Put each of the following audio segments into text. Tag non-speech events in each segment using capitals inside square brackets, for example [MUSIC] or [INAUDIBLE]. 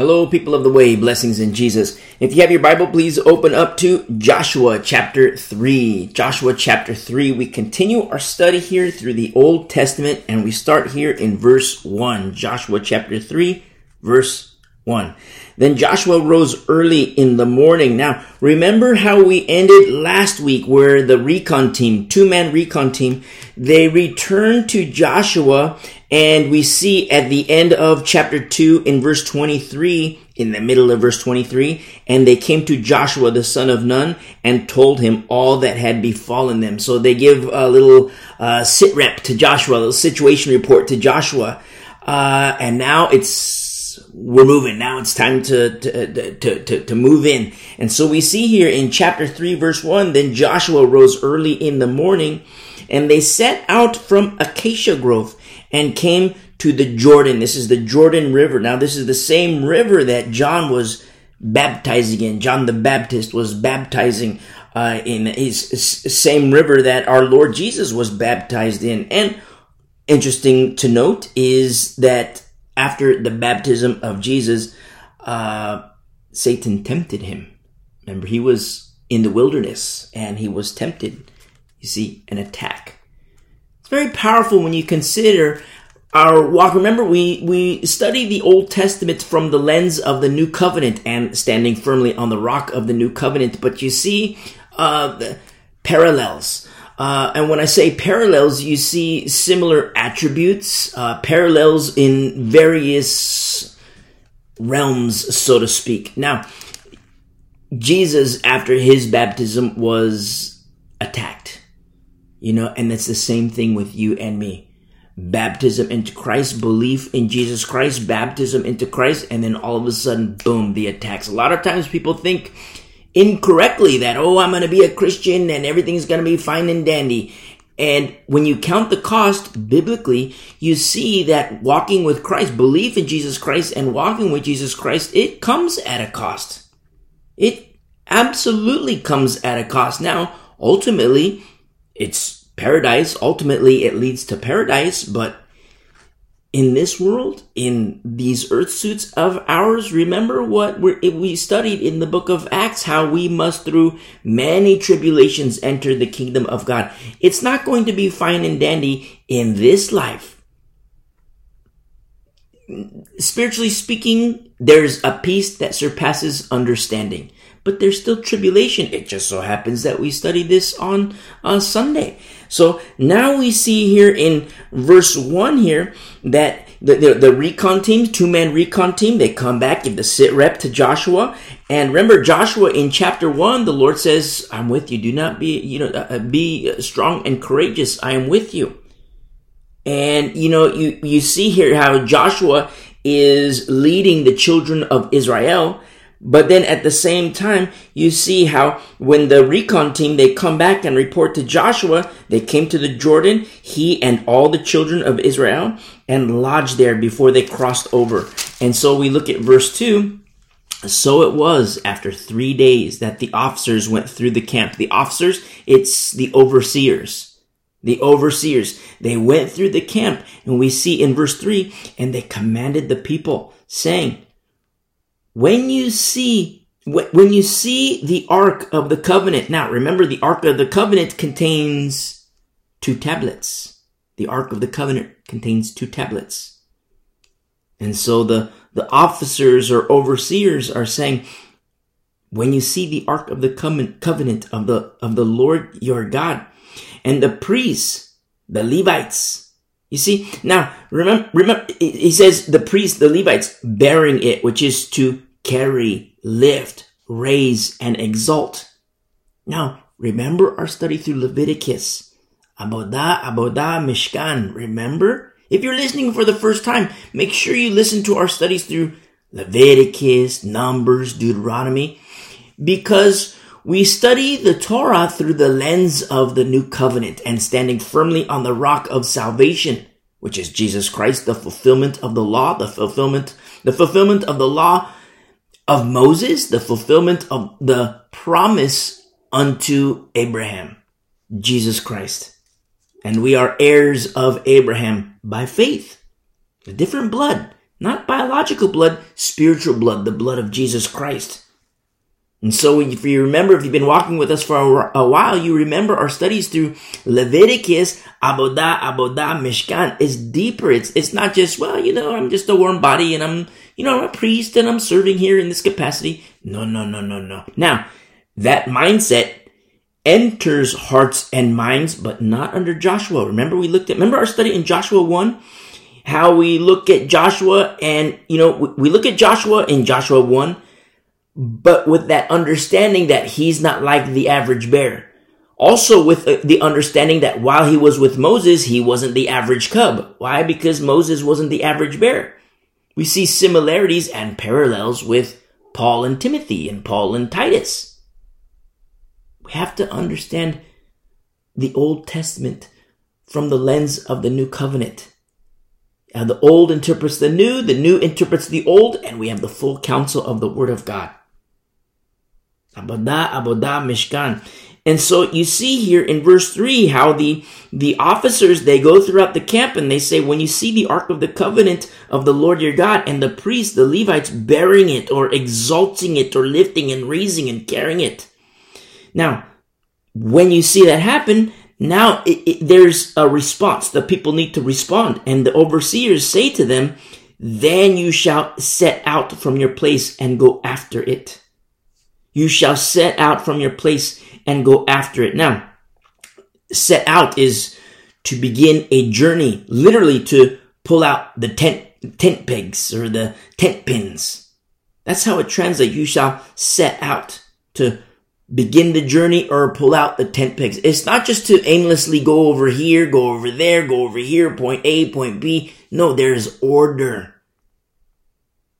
Hello, people of the way, blessings in Jesus. If you have your Bible, please open up to Joshua chapter 3. Joshua chapter 3. We continue our study here through the Old Testament and we start here in verse 1. Joshua chapter 3, verse 1. Then Joshua rose early in the morning. Now, remember how we ended last week where the recon team, two man recon team, they returned to Joshua and we see at the end of chapter 2 in verse 23, in the middle of verse 23, and they came to Joshua the son of Nun and told him all that had befallen them. So they give a little uh, sit rep to Joshua, a little situation report to Joshua. Uh, and now it's, we're moving. Now it's time to, to, to, to, to move in. And so we see here in chapter 3 verse 1, then Joshua rose early in the morning and they set out from Acacia Grove and came to the Jordan. This is the Jordan River. Now, this is the same river that John was baptizing in. John the Baptist was baptizing uh, in his, his same river that our Lord Jesus was baptized in. And interesting to note is that after the baptism of Jesus, uh, Satan tempted him. Remember, he was in the wilderness and he was tempted. You see, an attack It's very powerful when you consider our walk. Remember, we, we study the Old Testament from the lens of the New Covenant and standing firmly on the rock of the New Covenant. But you see, uh, the parallels. Uh, and when I say parallels, you see similar attributes, uh, parallels in various realms, so to speak. Now, Jesus, after his baptism, was attacked. You know, and that's the same thing with you and me. Baptism into Christ, belief in Jesus Christ, baptism into Christ, and then all of a sudden, boom, the attacks. A lot of times people think incorrectly that, oh, I'm going to be a Christian and everything's going to be fine and dandy. And when you count the cost biblically, you see that walking with Christ, belief in Jesus Christ and walking with Jesus Christ, it comes at a cost. It absolutely comes at a cost. Now, ultimately, it's paradise. Ultimately, it leads to paradise, but in this world, in these earth suits of ours, remember what we studied in the book of Acts, how we must through many tribulations enter the kingdom of God. It's not going to be fine and dandy in this life. Spiritually speaking, there's a peace that surpasses understanding but there's still tribulation. It just so happens that we study this on uh, Sunday. So now we see here in verse 1 here that the, the, the recon team, two man recon team, they come back, give the sit rep to Joshua. And remember, Joshua in chapter 1, the Lord says, I'm with you. Do not be, you know, uh, be strong and courageous. I am with you. And, you know, you, you see here how Joshua is leading the children of Israel but then at the same time, you see how when the recon team, they come back and report to Joshua, they came to the Jordan, he and all the children of Israel, and lodged there before they crossed over. And so we look at verse 2. So it was after three days that the officers went through the camp. The officers, it's the overseers. The overseers, they went through the camp and we see in verse 3, and they commanded the people saying, when you see when you see the ark of the covenant now remember the ark of the covenant contains two tablets. The ark of the covenant contains two tablets. And so the the officers or overseers are saying when you see the ark of the covenant of the of the lord your god and the priests the levites you see, now remember, remember, he says the priests, the Levites bearing it, which is to carry, lift, raise, and exalt. Now, remember our study through Leviticus. Abodah, Abodah, Mishkan. Remember? If you're listening for the first time, make sure you listen to our studies through Leviticus, Numbers, Deuteronomy, because we study the Torah through the lens of the new covenant and standing firmly on the rock of salvation, which is Jesus Christ, the fulfillment of the law, the fulfillment, the fulfillment of the law of Moses, the fulfillment of the promise unto Abraham, Jesus Christ. And we are heirs of Abraham by faith. A different blood, Not biological blood, spiritual blood, the blood of Jesus Christ. And so if you remember, if you've been walking with us for a, while, you remember our studies through Leviticus, Abodah, Abodah, Mishkan is deeper. It's, it's not just, well, you know, I'm just a warm body and I'm, you know, I'm a priest and I'm serving here in this capacity. No, no, no, no, no. Now, that mindset enters hearts and minds, but not under Joshua. Remember we looked at, remember our study in Joshua 1? How we look at Joshua and, you know, we look at Joshua in Joshua 1 but with that understanding that he's not like the average bear. Also with uh, the understanding that while he was with Moses, he wasn't the average cub. Why? Because Moses wasn't the average bear. We see similarities and parallels with Paul and Timothy and Paul and Titus. We have to understand the Old Testament from the lens of the New Covenant. And the Old interprets the New, the New interprets the Old, and we have the full counsel of the Word of God. Abodah, Abodah, Mishkan. And so you see here in verse 3 how the, the officers, they go throughout the camp and they say, when you see the Ark of the Covenant of the Lord your God and the priests, the Levites bearing it or exalting it or lifting and raising and carrying it. Now, when you see that happen, now it, it, there's a response. The people need to respond. And the overseers say to them, then you shall set out from your place and go after it. You shall set out from your place and go after it. Now, set out is to begin a journey, literally to pull out the tent, tent pegs or the tent pins. That's how it translates. You shall set out to begin the journey or pull out the tent pegs. It's not just to aimlessly go over here, go over there, go over here, point A, point B. No, there's order.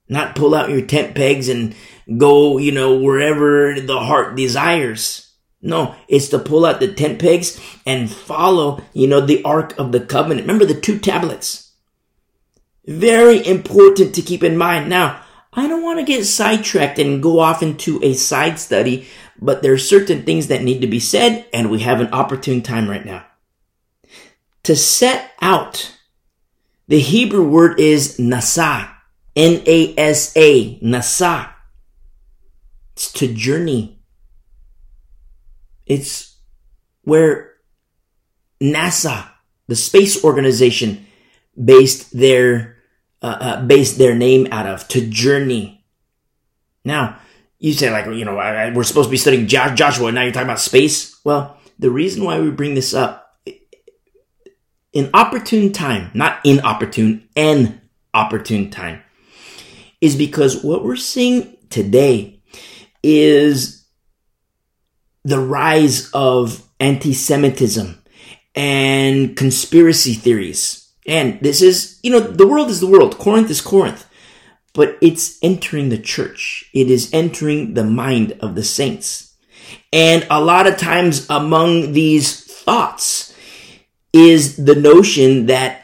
Not pull out your tent pegs and go, you know, wherever the heart desires. No, it's to pull out the tent pegs and follow, you know, the Ark of the Covenant. Remember the two tablets. Very important to keep in mind. Now, I don't want to get sidetracked and go off into a side study, but there are certain things that need to be said, and we have an opportune time right now. To set out, the Hebrew word is nasa. N-A-S-A. Nasa. It's to journey. It's where NASA, the space organization, based their uh, uh, based their name out of to journey. Now, you say like you know we're supposed to be studying Joshua, and now you're talking about space. Well, the reason why we bring this up in opportune time, not inopportune, an opportune time, is because what we're seeing today is the rise of anti-Semitism and conspiracy theories. And this is, you know, the world is the world. Corinth is Corinth. But it's entering the church. It is entering the mind of the saints. And a lot of times among these thoughts is the notion that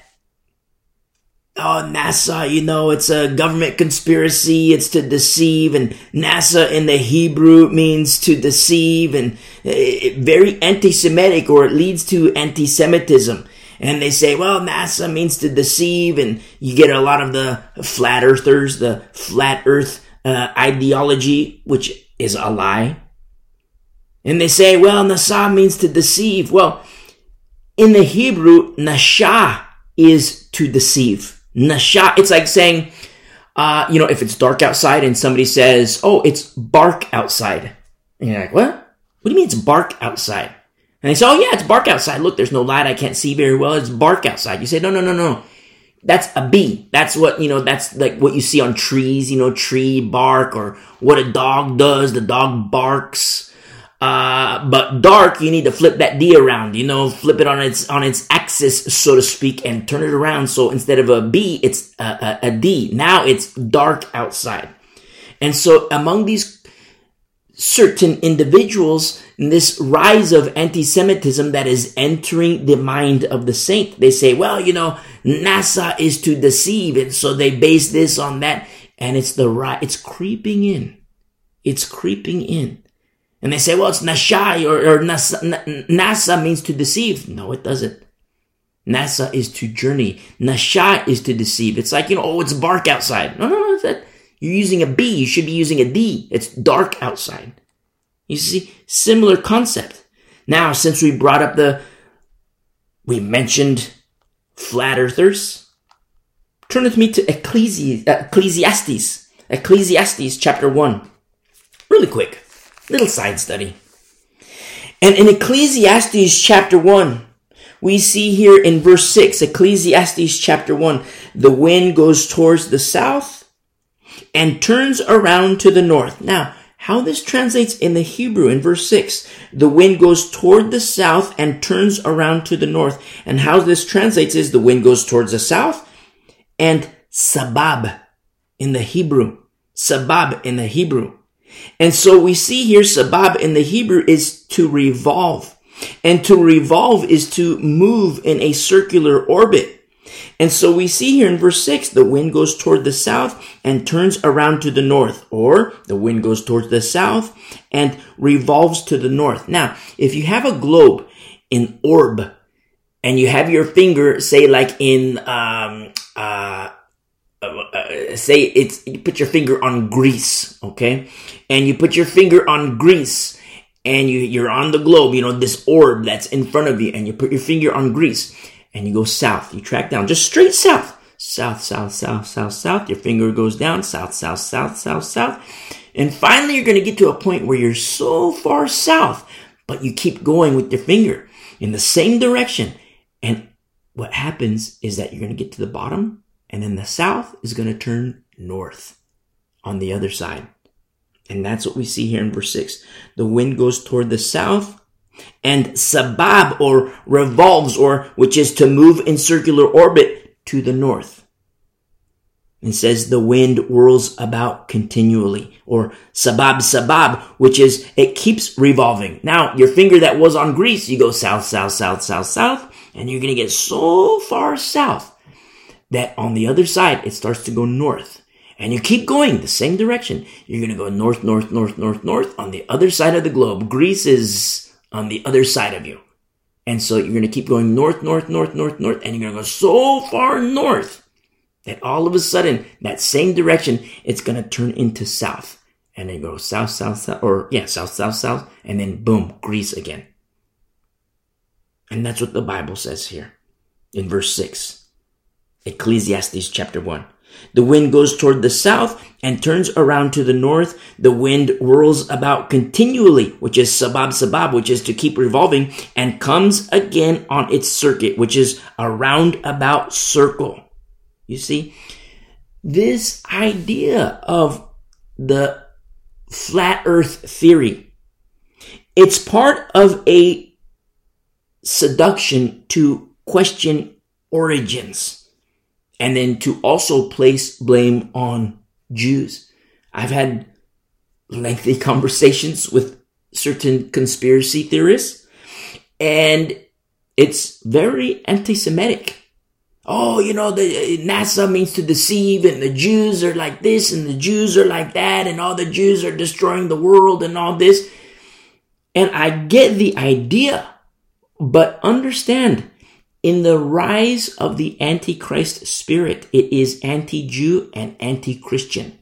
oh, NASA, you know, it's a government conspiracy. It's to deceive. And NASA in the Hebrew means to deceive and uh, very anti-Semitic or it leads to anti-Semitism. And they say, well, NASA means to deceive. And you get a lot of the flat earthers, the flat earth uh, ideology, which is a lie. And they say, well, NASA means to deceive. Well, in the Hebrew, Nasha is to deceive. Nasha, it's like saying, uh, you know, if it's dark outside and somebody says, oh, it's bark outside. And you're like, what? What do you mean it's bark outside? And they say, oh yeah, it's bark outside. Look, there's no light. I can't see very well. It's bark outside. You say, no, no, no, no. That's a bee. That's what, you know, that's like what you see on trees, you know, tree bark or what a dog does. The dog barks. Uh, but dark, you need to flip that D around, you know, flip it on its, on its axis, so to speak, and turn it around. So instead of a B, it's a, a, a D. Now it's dark outside. And so among these certain individuals, in this rise of anti-Semitism that is entering the mind of the saint, they say, well, you know, NASA is to deceive. And so they base this on that. And it's the right, it's creeping in. It's creeping in. And they say, well, it's Nashai or, or NASA, NASA means to deceive. No, it doesn't. Nasa is to journey. Nasha is to deceive. It's like, you know, oh, it's bark outside. No, no, no. That, you're using a B. You should be using a D. It's dark outside. You see, similar concept. Now, since we brought up the, we mentioned flat earthers, turn with me to Ecclesi- Ecclesiastes. Ecclesiastes chapter 1. Really quick. Little side study. And in Ecclesiastes chapter 1, we see here in verse 6, Ecclesiastes chapter 1, the wind goes towards the south and turns around to the north. Now, how this translates in the Hebrew in verse 6, the wind goes toward the south and turns around to the north. And how this translates is the wind goes towards the south and sabab in the Hebrew. Sabab in the Hebrew. And so we see here sabab in the Hebrew is to revolve. And to revolve is to move in a circular orbit. And so we see here in verse 6, the wind goes toward the south and turns around to the north, or the wind goes towards the south and revolves to the north. Now, if you have a globe in orb and you have your finger, say like in, um, uh, uh, uh, say it's, you put your finger on Greece, okay? And you put your finger on Greece and you, you're on the globe, you know, this orb that's in front of you, and you put your finger on Greece, and you go south. You track down, just straight south. South, south, south, south, south. Your finger goes down, south, south, south, south, south. And finally, you're going to get to a point where you're so far south, but you keep going with your finger in the same direction. And what happens is that you're going to get to the bottom, and then the south is going to turn north on the other side. And that's what we see here in verse 6. The wind goes toward the south and sabab or revolves or which is to move in circular orbit to the north. And says the wind whirls about continually or sabab sabab, which is it keeps revolving. Now your finger that was on Greece, you go south, south, south, south, south, and you're going to get so far south that on the other side it starts to go north and you keep going the same direction, you're going to go north, north, north, north, north on the other side of the globe. Greece is on the other side of you. And so you're going to keep going north, north, north, north, north, and you're going to go so far north that all of a sudden, that same direction, it's going to turn into south. And then go south, south, south, or yeah, south, south, south, and then boom, Greece again. And that's what the Bible says here in verse 6. Ecclesiastes chapter 1. The wind goes toward the south and turns around to the north. The wind whirls about continually, which is sabab sabab, which is to keep revolving, and comes again on its circuit, which is a roundabout circle. You see, this idea of the flat earth theory, it's part of a seduction to question origins and then to also place blame on Jews. I've had lengthy [LAUGHS] conversations with certain conspiracy theorists, and it's very anti-Semitic. Oh, you know, the NASA means to deceive, and the Jews are like this, and the Jews are like that, and all the Jews are destroying the world, and all this. And I get the idea, but understand in the rise of the Antichrist spirit, it is anti Jew and anti Christian.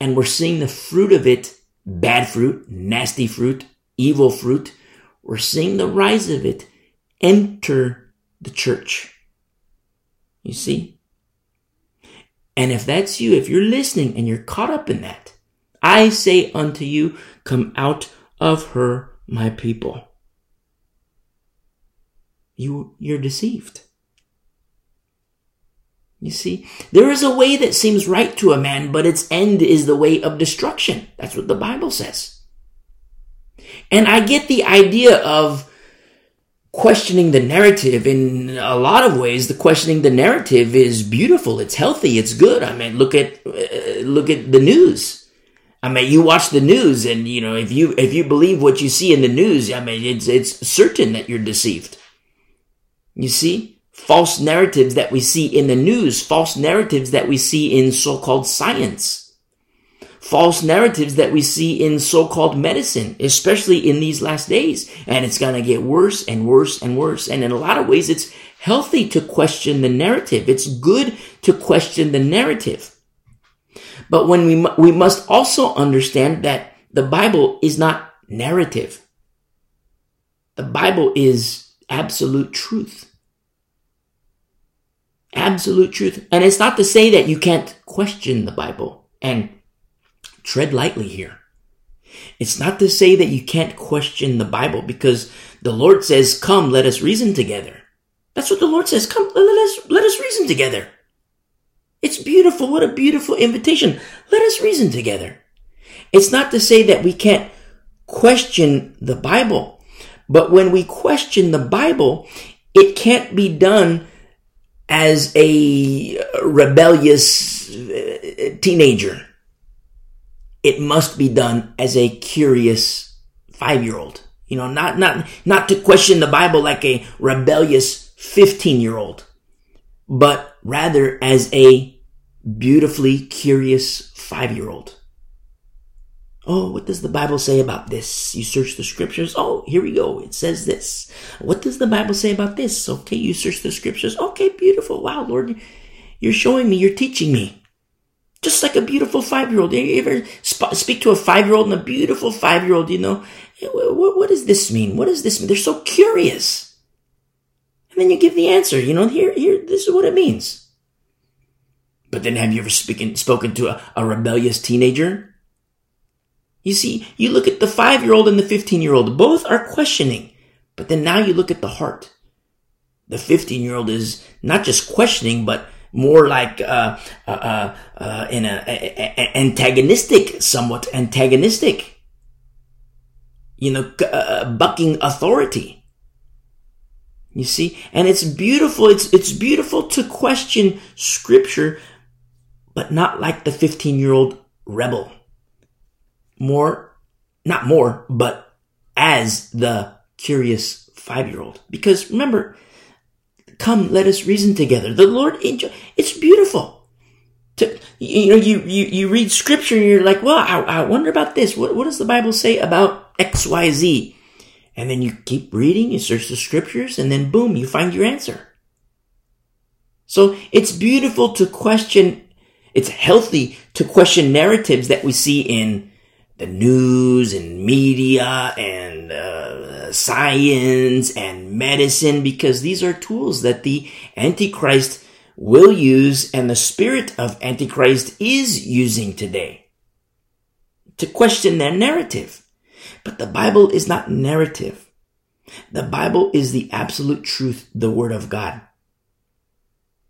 And we're seeing the fruit of it bad fruit, nasty fruit, evil fruit. We're seeing the rise of it enter the church. You see? And if that's you, if you're listening and you're caught up in that, I say unto you, come out of her, my people you, you're deceived. You see, there is a way that seems right to a man, but its end is the way of destruction. That's what the Bible says. And I get the idea of questioning the narrative in a lot of ways. The questioning the narrative is beautiful. It's healthy. It's good. I mean, look at, uh, look at the news. I mean, you watch the news and, you know, if you, if you believe what you see in the news, I mean, it's, it's certain that you're deceived. You see? False narratives that we see in the news, false narratives that we see in so-called science, false narratives that we see in so-called medicine, especially in these last days. And it's going to get worse and worse and worse. And in a lot of ways, it's healthy to question the narrative. It's good to question the narrative. But when we, we must also understand that the Bible is not narrative. The Bible is absolute truth. Absolute truth. And it's not to say that you can't question the Bible and tread lightly here. It's not to say that you can't question the Bible because the Lord says, come, let us reason together. That's what the Lord says. Come, let us, let us reason together. It's beautiful. What a beautiful invitation. Let us reason together. It's not to say that we can't question the Bible, but when we question the Bible, it can't be done as a rebellious uh, teenager. It must be done as a curious five year old. You know, not, not, not to question the Bible like a rebellious 15 year old, but rather as a beautifully curious five year old. Oh, what does the Bible say about this? You search the scriptures. Oh, here we go. It says this. What does the Bible say about this? Okay, you search the scriptures. Okay, beautiful. Wow, Lord, you're showing me, you're teaching me. Just like a beautiful five year old. You ever speak to a five year old and a beautiful five year old, you know, eh, what, what does this mean? What does this mean? They're so curious. And then you give the answer, you know, here, here, this is what it means. But then have you ever speaking, spoken to a, a rebellious teenager? You see, you look at the five year old and the 15 year old, both are questioning. But then now you look at the heart. The 15 year old is not just questioning, but more like uh, uh, uh, uh in a, a, a, antagonistic, somewhat antagonistic. You know, uh, uh, bucking authority. You see, and it's beautiful. It's it's beautiful to question Scripture, but not like the fifteen year old rebel. More, not more, but as the curious five year old. Because remember, Come, let us reason together. The Lord enjoy. It's beautiful. To, you know, you, you, you read scripture and you're like, well, I, I wonder about this. What, what does the Bible say about X, Y, Z? And then you keep reading, you search the scriptures, and then boom, you find your answer. So it's beautiful to question, it's healthy to question narratives that we see in the news and media and uh, science and medicine because these are tools that the Antichrist will use and the spirit of Antichrist is using today to question their narrative. But the Bible is not narrative. The Bible is the absolute truth, the Word of God.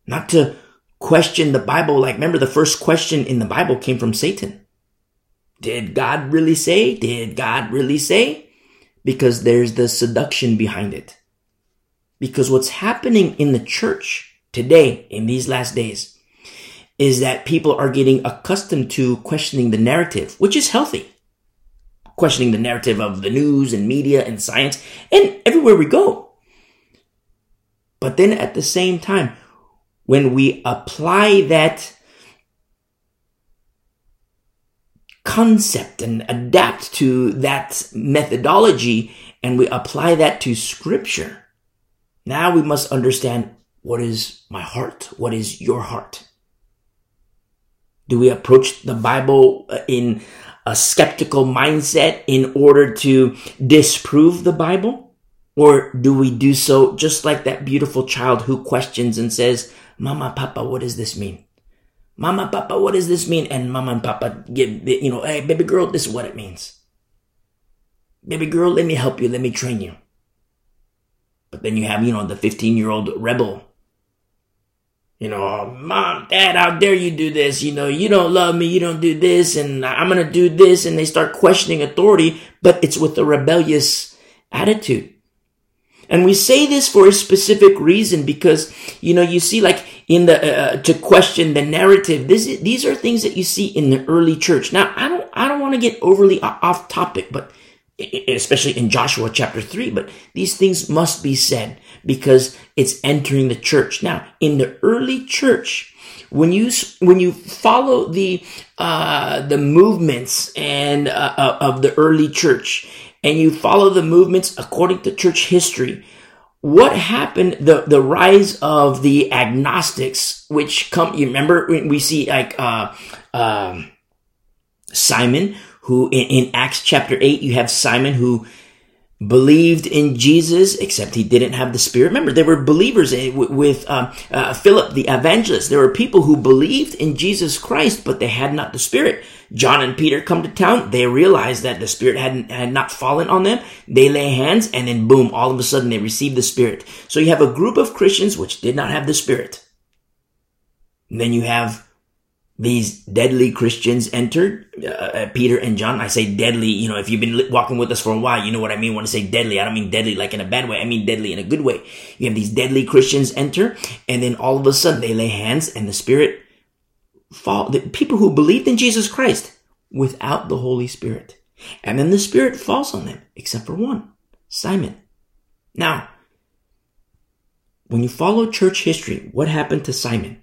Not to question the Bible. Like, remember the first question in the Bible came from Satan. Did God really say? Did God really say? Because there's the seduction behind it. Because what's happening in the church today, in these last days, is that people are getting accustomed to questioning the narrative, which is healthy. Questioning the narrative of the news and media and science and everywhere we go. But then at the same time, when we apply that concept and adapt to that methodology and we apply that to scripture, now we must understand what is my heart? What is your heart? Do we approach the Bible uh, in a skeptical mindset in order to disprove the Bible? Or do we do so just like that beautiful child who questions and says, Mama, Papa, what does this mean? Mama, Papa, what does this mean? And Mama and Papa give, you know, hey, baby girl, this is what it means. Baby girl, let me help you. Let me train you. But then you have, you know, the 15 year old rebel. You know, mom, dad, how dare you do this? You know, you don't love me. You don't do this. And I'm going to do this. And they start questioning authority, but it's with a rebellious attitude. And we say this for a specific reason because, you know, you see like in the, uh, uh, to question the narrative. This is, these are things that you see in the early church. Now, I don't, I don't want to get overly off topic, but especially in Joshua chapter three, but these things must be said because it's entering the church. Now, in the early church, when you when you follow the uh, the movements and uh, uh of the early church and you follow the movements according to church history, what happened, the, the rise of the agnostics, which come, you remember we see like, uh, um, Simon, who in, in Acts chapter 8, you have Simon who believed in Jesus, except he didn't have the Spirit. Remember, there were believers with uh, uh, Philip the evangelist. There were people who believed in Jesus Christ, but they had not the Spirit. John and Peter come to town. They realize that the Spirit had, had not fallen on them. They lay hands, and then boom, all of a sudden they receive the Spirit. So you have a group of Christians which did not have the Spirit. And then you have these deadly Christians entered, uh, uh, Peter and John. I say deadly, you know, if you've been walking with us for a while, you know what I mean when I say deadly. I don't mean deadly like in a bad way. I mean deadly in a good way. You have these deadly Christians enter, and then all of a sudden they lay hands and the Spirit fall. The people who believed in Jesus Christ without the Holy Spirit. And then the Spirit falls on them, except for one, Simon. Now, when you follow church history, what happened to Simon?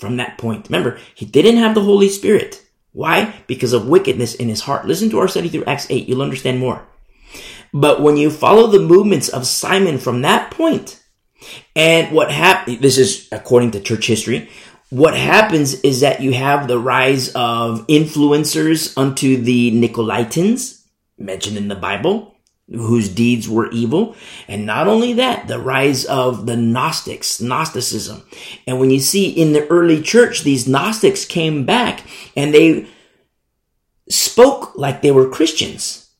From that point. Remember, he didn't have the Holy Spirit. Why? Because of wickedness in his heart. Listen to our study through Acts 8. You'll understand more. But when you follow the movements of Simon from that point, and what happened, this is according to church history, what happens is that you have the rise of influencers unto the Nicolaitans, mentioned in the Bible whose deeds were evil. And not only that, the rise of the Gnostics, Gnosticism. And when you see in the early church, these Gnostics came back and they spoke like they were Christians.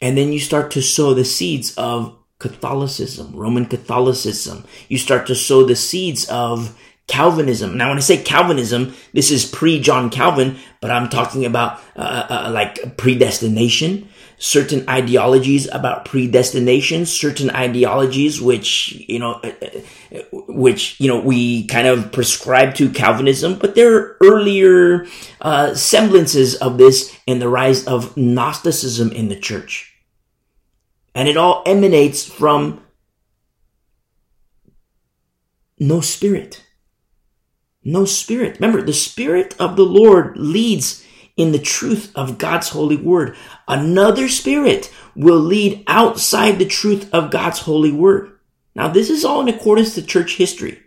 And then you start to sow the seeds of Catholicism, Roman Catholicism. You start to sow the seeds of Calvinism. Now, when I say Calvinism, this is pre John Calvin, but I'm talking about uh, uh, uh, like predestination, certain ideologies about predestination, certain ideologies which you know, uh, uh, which you know we kind of prescribe to Calvinism, but there are earlier uh, semblances of this in the rise of Gnosticism in the church, and it all emanates from no spirit no spirit. Remember, the spirit of the Lord leads in the truth of God's holy word. Another spirit will lead outside the truth of God's holy word. Now, this is all in accordance to church history.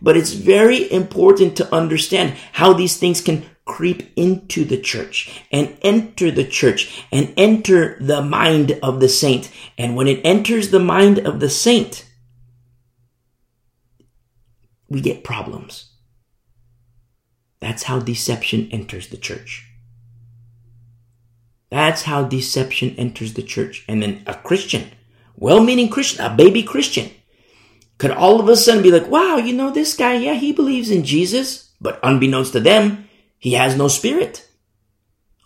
But it's very important to understand how these things can creep into the church and enter the church and enter the mind of the saint. And when it enters the mind of the saint, we get problems. That's how deception enters the church. That's how deception enters the church. And then a Christian, well meaning Christian, a baby Christian, could all of a sudden be like, wow, you know, this guy, yeah, he believes in Jesus, but unbeknownst to them, he has no spirit.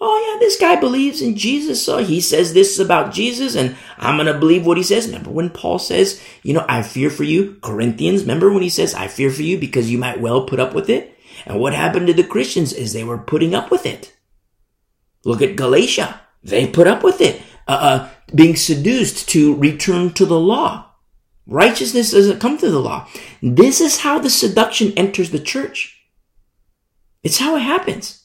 Oh yeah, this guy believes in Jesus, so he says this about Jesus, and I'm gonna believe what he says. Remember when Paul says, you know, I fear for you, Corinthians, remember when he says, I fear for you because you might well put up with it? And what happened to the Christians is they were putting up with it. Look at Galatia. They put up with it, uh, uh, being seduced to return to the law. Righteousness doesn't come through the law. This is how the seduction enters the church. It's how it happens.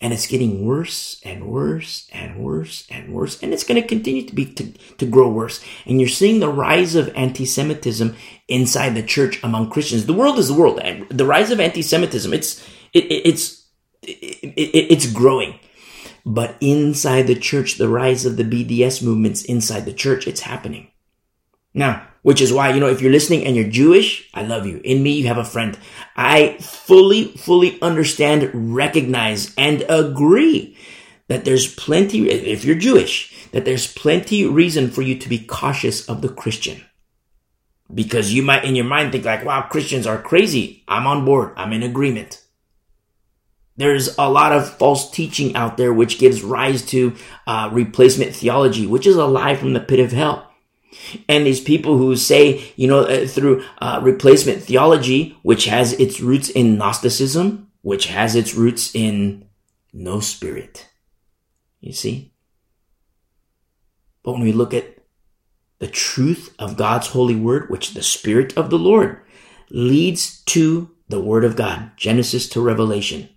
And it's getting worse and worse and worse and worse. And it's going to continue to be, to, to grow worse. And you're seeing the rise of anti-Semitism inside the church among Christians. The world is the world. And the rise of anti-Semitism, it's, it, it, it's, it, it's growing. But inside the church, the rise of the BDS movements inside the church, it's happening. Now, which is why, you know, if you're listening and you're Jewish, I love you. In me, you have a friend. I fully, fully understand, recognize, and agree that there's plenty, if you're Jewish, that there's plenty reason for you to be cautious of the Christian. Because you might in your mind think like, wow, Christians are crazy. I'm on board. I'm in agreement. There's a lot of false teaching out there which gives rise to uh, replacement theology, which is a lie from the pit of hell. And these people who say, you know, uh, through uh, replacement theology, which has its roots in Gnosticism, which has its roots in no spirit. You see? But when we look at the truth of God's holy word, which the Spirit of the Lord leads to the Word of God, Genesis to Revelation.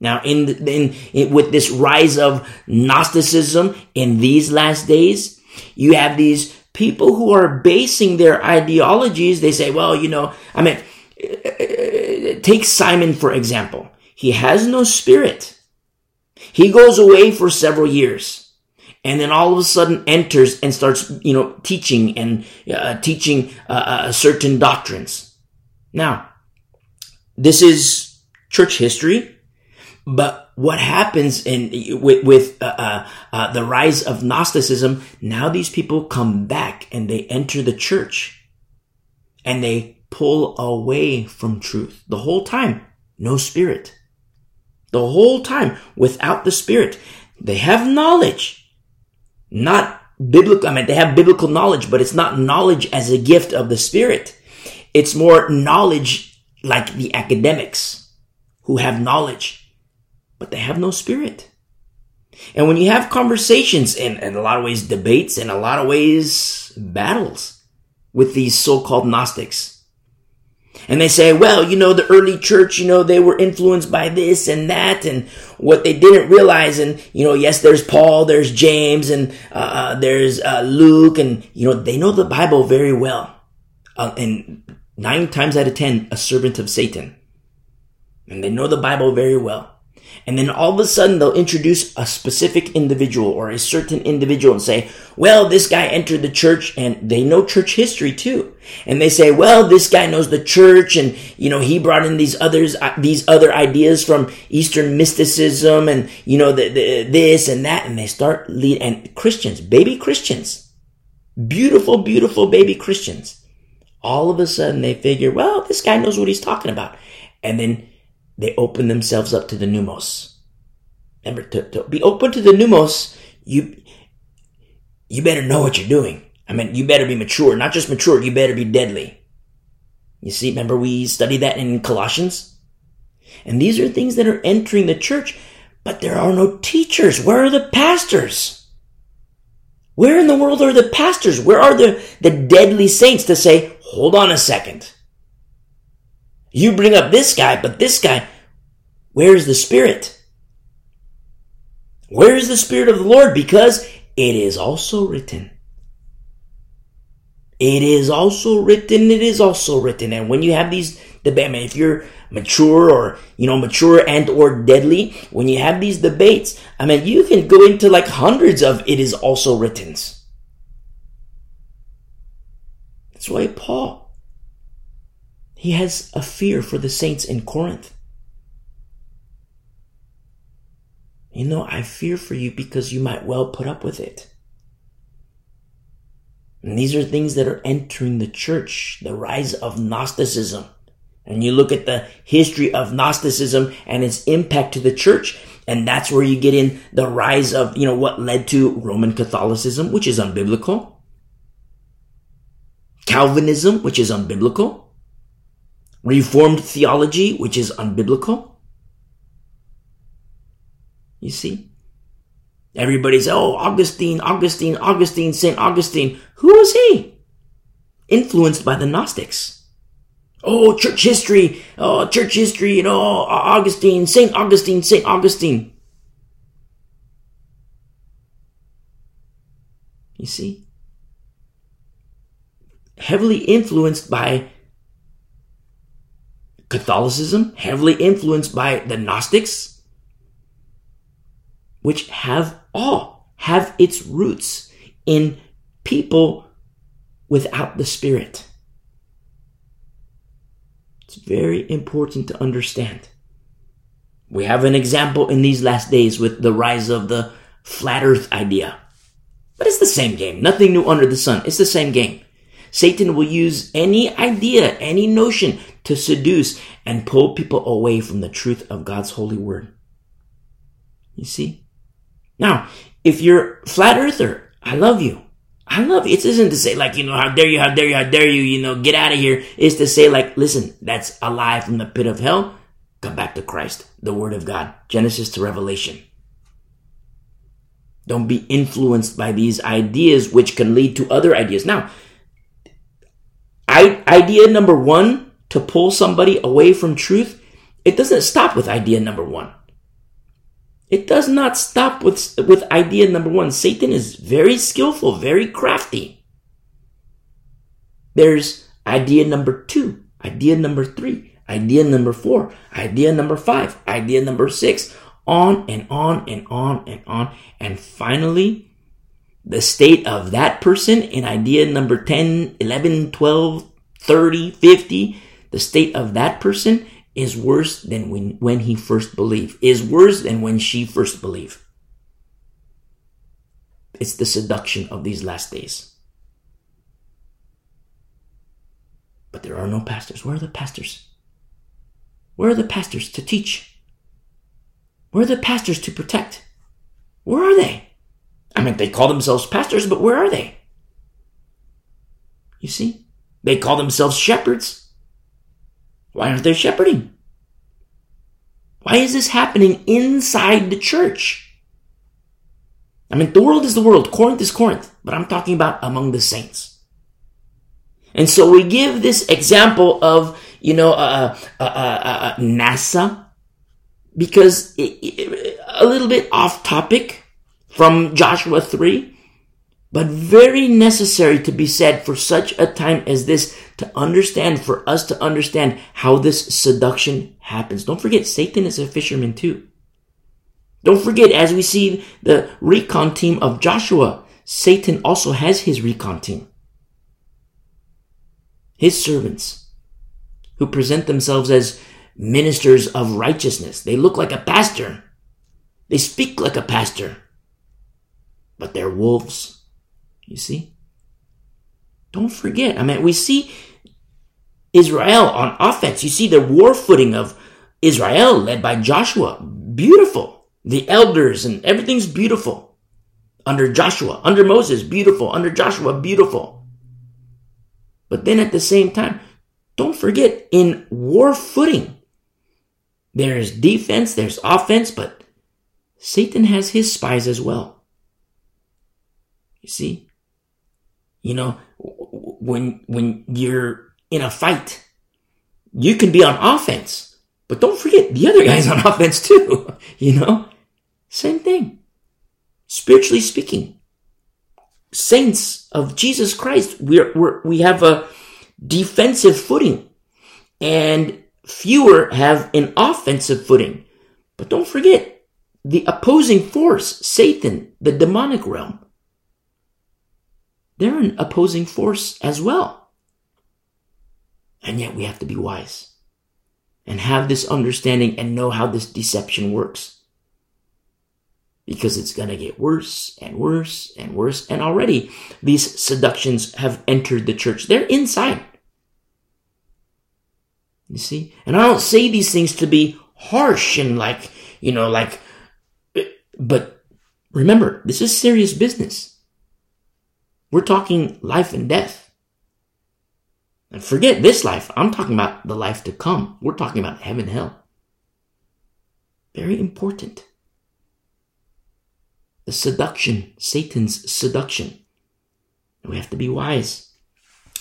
Now, in, in, in with this rise of Gnosticism in these last days, you have these people who are basing their ideologies, they say, well, you know, I mean, take Simon, for example. He has no spirit. He goes away for several years and then all of a sudden enters and starts, you know, teaching and uh, teaching uh, uh, certain doctrines. Now, this is church history, but what happens in with, with uh, uh, uh, the rise of Gnosticism? Now these people come back and they enter the church, and they pull away from truth the whole time. No spirit. The whole time without the spirit. They have knowledge. Not biblical. I mean, they have biblical knowledge, but it's not knowledge as a gift of the spirit. It's more knowledge like the academics who have knowledge, but they have no spirit. And when you have conversations and in a lot of ways debates and a lot of ways battles with these so-called Gnostics, and they say, well, you know, the early church, you know, they were influenced by this and that and what they didn't realize. And, you know, yes, there's Paul, there's James and, uh, uh, there's, uh, Luke and, you know, they know the Bible very well. Uh, and nine times out of ten, a servant of Satan. And they know the Bible very well. And then all of a sudden they'll introduce a specific individual or a certain individual and say, well, this guy entered the church and they know church history too. And they say, well, this guy knows the church and, you know, he brought in these others, uh, these other ideas from Eastern mysticism and, you know, the, the, this and that. And they start lead and Christians, baby Christians, beautiful, beautiful baby Christians. All of a sudden they figure, well, this guy knows what he's talking about. And then they open themselves up to the pneumos. Remember, to, to be open to the pneumos, you, you better know what you're doing. I mean, you better be mature. Not just mature, you better be deadly. You see, remember we studied that in Colossians? And these are things that are entering the church, but there are no teachers. Where are the pastors? Where in the world are the pastors? Where are the, the deadly saints to say, hold on a second. You bring up this guy, but this guy, where is the Spirit? Where is the Spirit of the Lord? Because it is also written. It is also written. It is also written. And when you have these debates, if you're mature or, you know, mature and or deadly, when you have these debates, I mean, you can go into like hundreds of it is also written. That's why Paul he has a fear for the saints in Corinth. You know, I fear for you because you might well put up with it. And these are things that are entering the church, the rise of Gnosticism. And you look at the history of Gnosticism and its impact to the church, and that's where you get in the rise of, you know, what led to Roman Catholicism, which is unbiblical. Calvinism, which is unbiblical. Reformed theology, which is unbiblical. You see? Everybody's, oh, Augustine, Augustine, Augustine, St. Augustine. Who was he? Influenced by the Gnostics. Oh, church history, oh, church history, you know, Augustine, St. Augustine, St. Augustine. You see? Heavily influenced by Catholicism, heavily influenced by the Gnostics, which have all have its roots in people without the Spirit. It's very important to understand. We have an example in these last days with the rise of the flat earth idea. But it's the same game. Nothing new under the sun. It's the same game. Satan will use any idea, any notion to seduce and pull people away from the truth of God's holy word. You see? Now, if you're flat earther, I love you. I love. It isn't to say like, you know, how dare you, how dare you, how dare you, you know, get out of here. It's to say like, listen, that's a lie from the pit of hell. Come back to Christ, the word of God, Genesis to Revelation. Don't be influenced by these ideas which can lead to other ideas. Now, I, idea number one to pull somebody away from truth, it doesn't stop with idea number one. It does not stop with, with idea number one. Satan is very skillful, very crafty. There's idea number two, idea number three, idea number four, idea number five, idea number six, on and on and on and on. And finally, the state of that person in idea number 10, 11, 12, 30, 50, the state of that person is worse than when, when he first believed, is worse than when she first believed. It's the seduction of these last days. But there are no pastors. Where are the pastors? Where are the pastors to teach? Where are the pastors to protect? Where are they? I mean, they call themselves pastors, but where are they? You see? They call themselves shepherds. Why aren't they shepherding? Why is this happening inside the church? I mean, the world is the world. Corinth is Corinth. But I'm talking about among the saints. And so we give this example of, you know, uh, uh, uh, NASA because it, it, a little bit off topic from Joshua 3, but very necessary to be said for such a time as this to understand, for us to understand how this seduction happens. Don't forget, Satan is a fisherman too. Don't forget, as we see the recon team of Joshua, Satan also has his recon team. His servants, who present themselves as ministers of righteousness. They look like a pastor. They speak like a pastor. But they're wolves. You see? Don't forget. I mean, we see Israel on offense. You see the war footing of Israel led by Joshua. Beautiful the elders and everything's beautiful under Joshua, under Moses, beautiful, under Joshua, beautiful. But then at the same time, don't forget in war footing, there's defense, there's offense, but Satan has his spies as well. You see? You know, when, when you're in a fight, you can be on offense, but don't forget the other guy's [LAUGHS] on offense too, [LAUGHS] you know? Same thing. Spiritually speaking, saints of Jesus Christ, we're, we're, we have a defensive footing and fewer have an offensive footing. But don't forget the opposing force, Satan, the demonic realm. They're an opposing force as well. And yet we have to be wise and have this understanding and know how this deception works because it's going to get worse and worse and worse. And already these seductions have entered the church. They're inside. You see? And I don't say these things to be harsh and like, you know, like, but remember, this is serious business. We're talking life and death. And forget this life. I'm talking about the life to come. We're talking about heaven, hell. Very important the seduction, Satan's seduction. We have to be wise.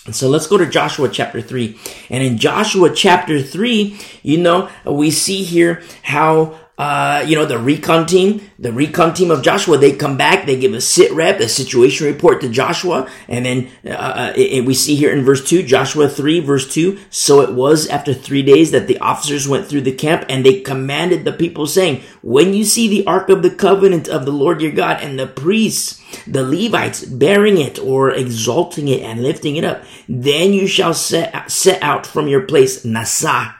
And so let's go to Joshua chapter 3. And in Joshua chapter 3, you know, we see here how uh, you know, the recon team, the recon team of Joshua, they come back, they give a sit rep, a situation report to Joshua, and then uh, uh, we see here in verse 2, Joshua 3, verse 2, so it was after three days that the officers went through the camp and they commanded the people saying, when you see the ark of the covenant of the Lord your God and the priests, the Levites bearing it or exalting it and lifting it up, then you shall set, set out from your place, Nasa,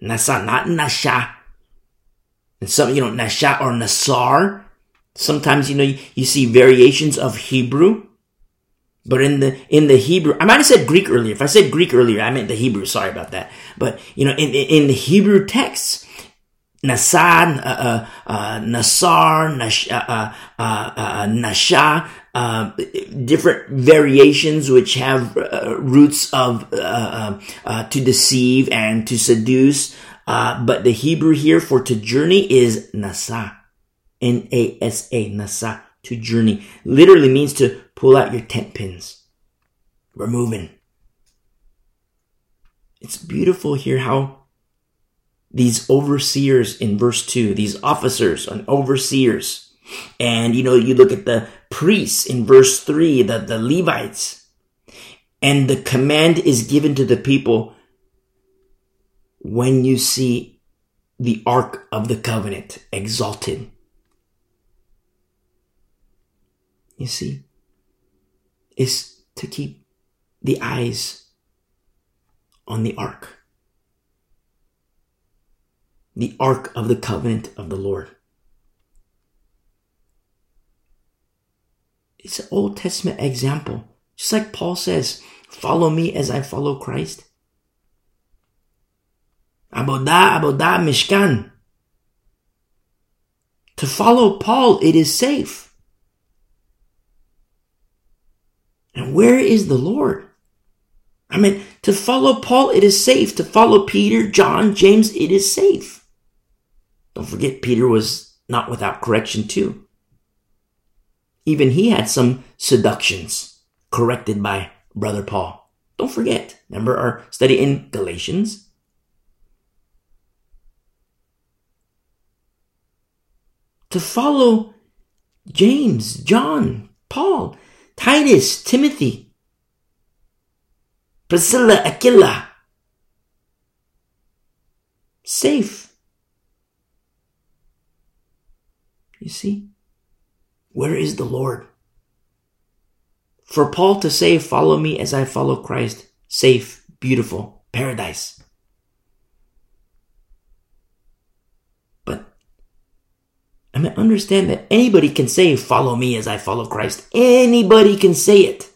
Nasa, not Nasha, and some, you know, Nasha or Nasar. Sometimes, you know, you, you see variations of Hebrew. But in the, in the Hebrew, I might have said Greek earlier. If I said Greek earlier, I meant the Hebrew. Sorry about that. But, you know, in, in the Hebrew texts, Nasan, uh, uh, uh, Nasar, Nash, uh, uh, uh, Nasha, different variations which have roots of to deceive and to seduce. Uh, but the Hebrew here for to journey is nasa. N-A-S-A, nasa, to journey. Literally means to pull out your tent pins. We're moving. It's beautiful here how these overseers in verse 2, these officers and overseers, and you know, you look at the priests in verse 3, the, the Levites, And the command is given to the people when you see the Ark of the Covenant exalted. You see, is to keep the eyes on the Ark. The Ark of the Covenant of the Lord. It's an Old Testament example. Just like Paul says, follow me as I follow Christ. Abodah, Abodah, Mishkan. To follow Paul, it is safe. And where is the Lord? I mean, to follow Paul, it is safe. To follow Peter, John, James, it is safe. Don't forget, Peter was not without correction too. Even he had some seductions corrected by Brother Paul. Don't forget. Remember our study in Galatians? To follow James, John, Paul, Titus, Timothy, Priscilla, Aquila. Safe. You see? Where is the Lord? For Paul to say, follow me as I follow Christ, safe, beautiful, paradise. But I mean, understand that anybody can say, follow me as I follow Christ. Anybody can say it.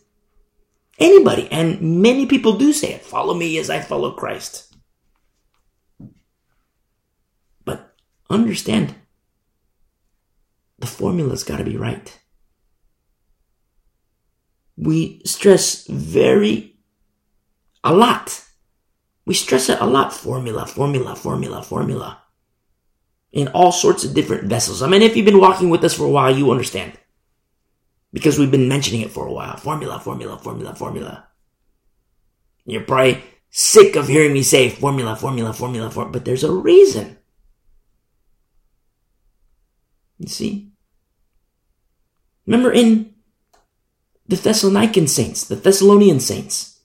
Anybody. And many people do say it. Follow me as I follow Christ. But understand the formula's got to be right. We stress very, a lot. We stress it a lot. Formula, formula, formula, formula. In all sorts of different vessels. I mean, if you've been walking with us for a while, you understand. Because we've been mentioning it for a while. Formula, formula, formula, formula. You're probably sick of hearing me say formula, formula, formula, formula, but there's a reason. You see? Remember in the Thessalonican saints, the Thessalonian saints,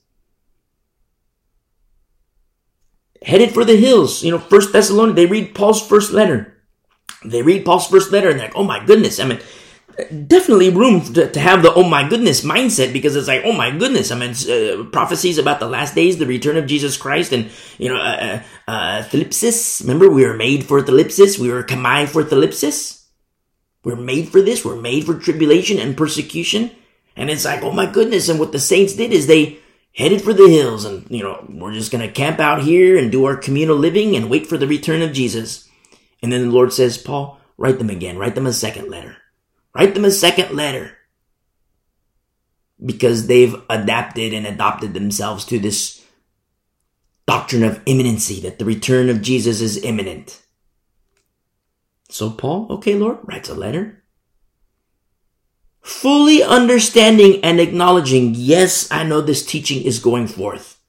headed for the hills, you know, First Thessalonians, they read Paul's first letter. They read Paul's first letter and they're like, oh my goodness. I mean, definitely room to, to, have the oh my goodness mindset because it's like oh my goodness. I mean uh, prophecies about the last days the return of jesus christ and you know uh, uh, uh thlipsis. Remember we were made for thlipsis. We were kamai for thlipsis. We're made for this. We're made for tribulation and persecution. And it's like oh my goodness. And what the saints did is they headed for the hills and you know we're just gonna camp out here and do our communal living and wait for the return of jesus and then the lord says paul write them again write them a second letter Write them a second letter. Because they've adapted and adopted themselves to this doctrine of imminency, that the return of Jesus is imminent. So Paul, okay, Lord, writes a letter. Fully understanding and acknowledging, yes, I know this teaching is going forth.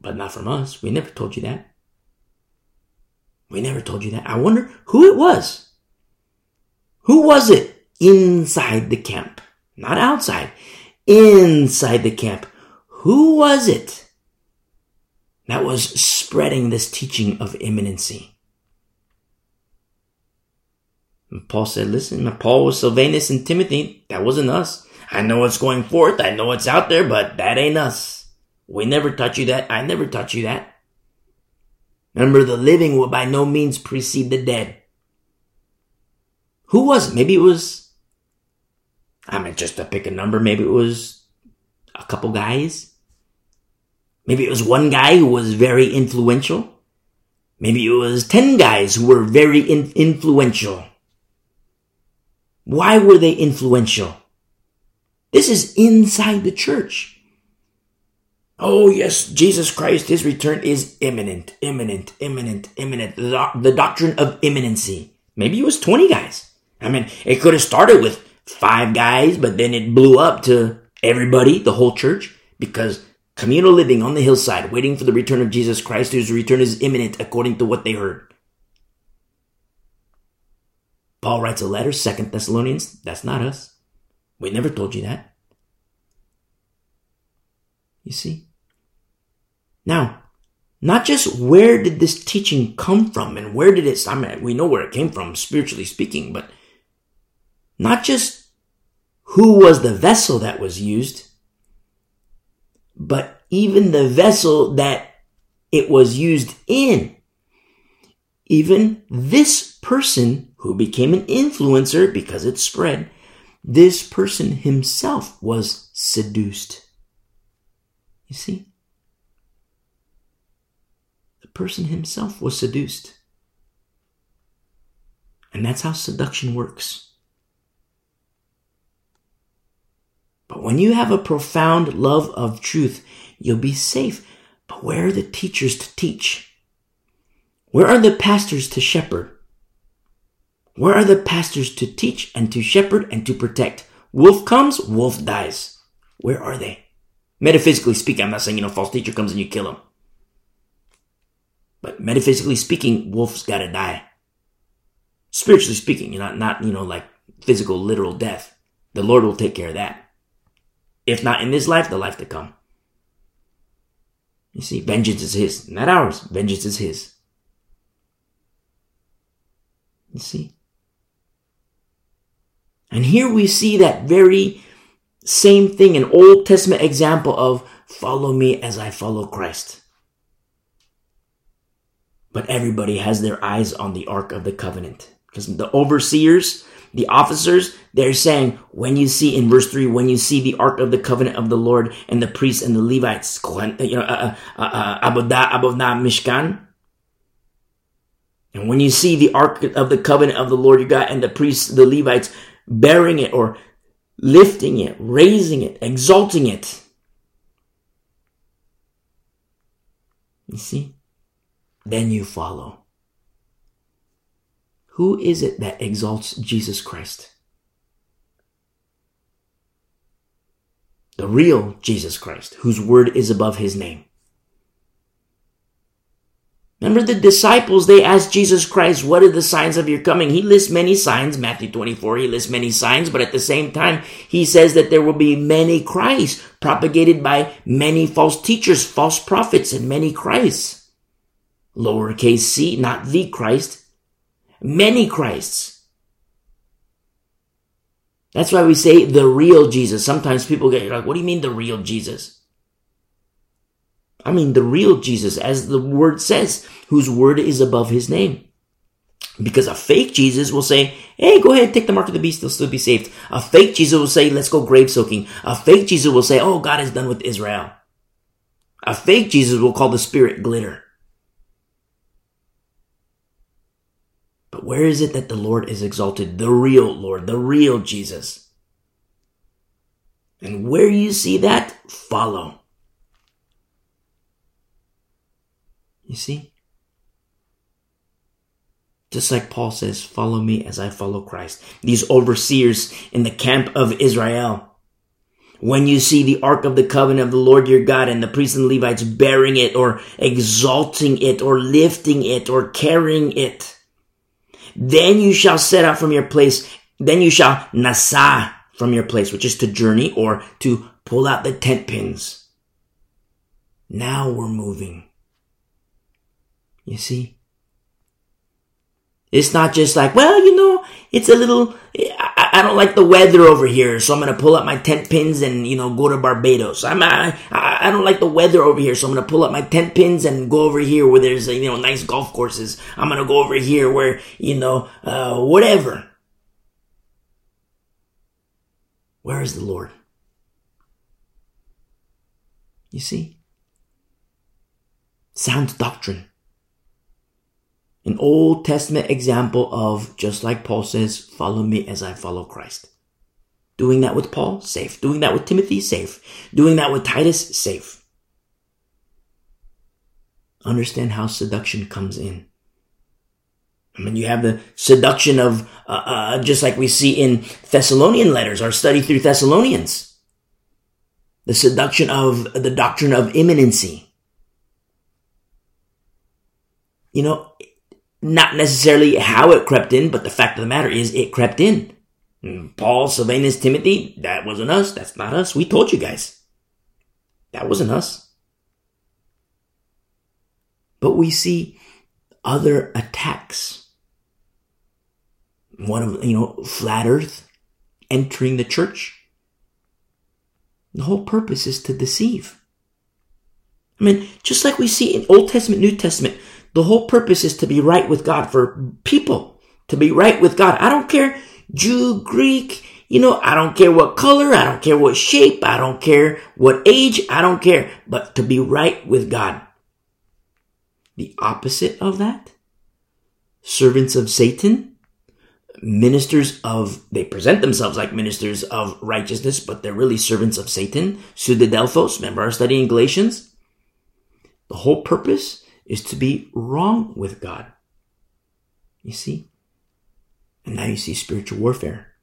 But not from us. We never told you that. We never told you that. I wonder who it was who was it inside the camp? Not outside. Inside the camp. Who was it that was spreading this teaching of imminency? And Paul said, listen, Paul was Silvanus and Timothy. That wasn't us. I know it's going forth. I know it's out there, but that ain't us. We never taught you that. I never taught you that. Remember, the living will by no means precede the dead. Who was it? Maybe it was, I mean, just to pick a number, maybe it was a couple guys. Maybe it was one guy who was very influential. Maybe it was 10 guys who were very in- influential. Why were they influential? This is inside the church. Oh, yes, Jesus Christ, his return is imminent, imminent, imminent, imminent. The, doc- the doctrine of imminency. Maybe it was 20 guys. I mean, it could have started with five guys, but then it blew up to everybody, the whole church, because communal living on the hillside, waiting for the return of Jesus Christ, whose return is imminent according to what they heard. Paul writes a letter, Second Thessalonians. That's not us. We never told you that. You see? Now, not just where did this teaching come from and where did it, I mean, we know where it came from, spiritually speaking, but not just who was the vessel that was used, but even the vessel that it was used in. Even this person who became an influencer because it spread, this person himself was seduced. You see? The person himself was seduced. And that's how seduction works. But when you have a profound love of truth, you'll be safe. But where are the teachers to teach? Where are the pastors to shepherd? Where are the pastors to teach and to shepherd and to protect? Wolf comes, wolf dies. Where are they? Metaphysically speaking, I'm not saying, you know, false teacher comes and you kill him. But metaphysically speaking, wolf's gotta die. Spiritually speaking, you know, not, not, you know, like physical, literal death. The Lord will take care of that. If not in this life, the life to come. You see, vengeance is his, not ours. Vengeance is his. You see? And here we see that very same thing, an Old Testament example of follow me as I follow Christ. But everybody has their eyes on the Ark of the Covenant. Because the overseers, the officers, they're saying, when you see in verse 3, when you see the Ark of the Covenant of the Lord and the priests and the Levites, you know, uh, uh, uh, Abodah, Mishkan, and when you see the Ark of the Covenant of the Lord your God and the priests, the Levites, bearing it or lifting it, raising it, exalting it, you see, then you follow. Who is it that exalts Jesus Christ? The real Jesus Christ, whose word is above his name. Remember the disciples, they asked Jesus Christ, what are the signs of your coming? He lists many signs, Matthew 24, he lists many signs, but at the same time, he says that there will be many Christs propagated by many false teachers, false prophets, and many Christs. Lowercase c, not the Christ, many Christs. That's why we say the real Jesus. Sometimes people get like, what do you mean the real Jesus? I mean the real Jesus, as the word says, whose word is above his name. Because a fake Jesus will say, hey, go ahead, take the mark of the beast, you'll still be saved. A fake Jesus will say, let's go grave soaking. A fake Jesus will say, oh, God is done with Israel. A fake Jesus will call the spirit glitter. But where is it that the Lord is exalted? The real Lord, the real Jesus. And where you see that, follow. You see? Just like Paul says, follow me as I follow Christ. These overseers in the camp of Israel. When you see the Ark of the Covenant of the Lord your God and the priests and Levites bearing it or exalting it or lifting it or carrying it, then you shall set out from your place. Then you shall nasa from your place, which is to journey or to pull out the tent pins. Now we're moving. You see? It's not just like, well, you know, it's a little, I, I don't like the weather over here, so I'm gonna pull up my tent pins and, you know, go to Barbados. I'm, I, I don't like the weather over here, so I'm gonna pull up my tent pins and go over here where there's, you know, nice golf courses. I'm gonna go over here where, you know, uh, whatever. Where is the Lord? You see? Sound doctrine an Old Testament example of, just like Paul says, follow me as I follow Christ. Doing that with Paul, safe. Doing that with Timothy, safe. Doing that with Titus, safe. Understand how seduction comes in. I mean, you have the seduction of, uh, uh, just like we see in Thessalonian letters, our study through Thessalonians. The seduction of the doctrine of imminency. You know, not necessarily how it crept in, but the fact of the matter is it crept in. Mm, Paul, Silvanus, Timothy, that wasn't us. That's not us. We told you guys. That wasn't us. But we see other attacks. One of, you know, flat earth entering the church. The whole purpose is to deceive. I mean, just like we see in Old Testament, New Testament, the whole purpose is to be right with God for people, to be right with God. I don't care Jew, Greek, you know, I don't care what color, I don't care what shape, I don't care what age, I don't care, but to be right with God. The opposite of that, servants of Satan, ministers of, they present themselves like ministers of righteousness, but they're really servants of Satan. Pseudadelphos, remember our study in Galatians? The whole purpose is to be wrong with God. You see? And now you see spiritual warfare.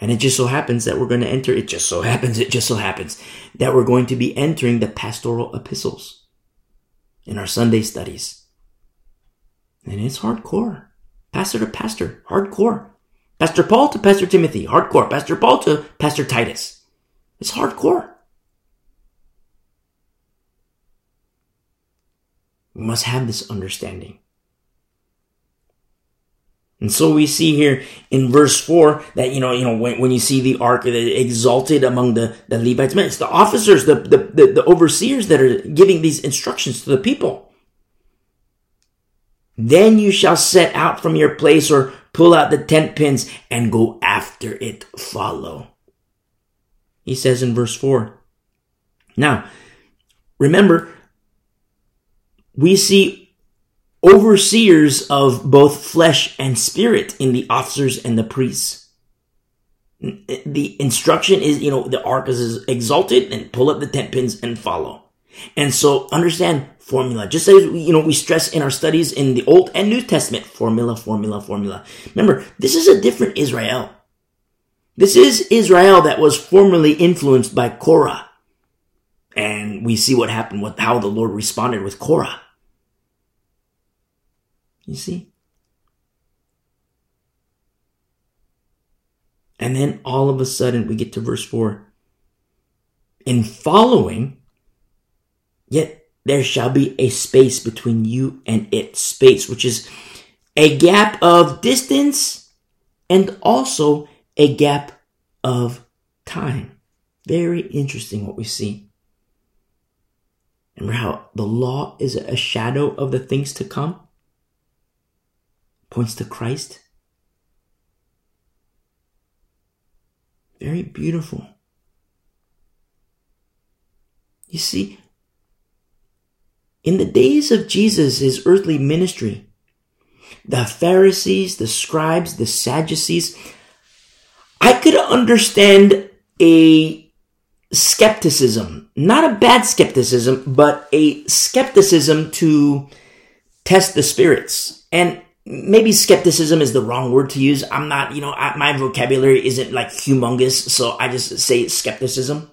And it just so happens that we're going to enter, it just so happens, it just so happens that we're going to be entering the pastoral epistles in our Sunday studies. And it's hardcore. Pastor to pastor, hardcore. Pastor Paul to Pastor Timothy, hardcore. Pastor Paul to Pastor Titus. It's hardcore. We must have this understanding. And so we see here in verse four that, you know, you know, when, when you see the ark exalted among the, the Levites, man, it's the officers, the, the, the, the overseers that are giving these instructions to the people. Then you shall set out from your place or pull out the tent pins and go after it, follow. He says in verse four. Now, remember, we see overseers of both flesh and spirit in the officers and the priests. The instruction is, you know, the ark is exalted and pull up the tent pins and follow. And so understand formula. Just as, you know, we stress in our studies in the Old and New Testament, formula, formula, formula. Remember, this is a different Israel. This is Israel that was formerly influenced by Korah. And we see what happened with how the Lord responded with Korah. You see? And then all of a sudden we get to verse 4. In following, yet there shall be a space between you and it. Space, which is a gap of distance and also a gap of time. Very interesting what we see. Remember how the law is a shadow of the things to come? points to Christ. Very beautiful. You see, in the days of Jesus, his earthly ministry, the Pharisees, the scribes, the Sadducees, I could understand a skepticism, not a bad skepticism, but a skepticism to test the spirits. And maybe skepticism is the wrong word to use. I'm not, you know, I, my vocabulary isn't like humongous, so I just say skepticism.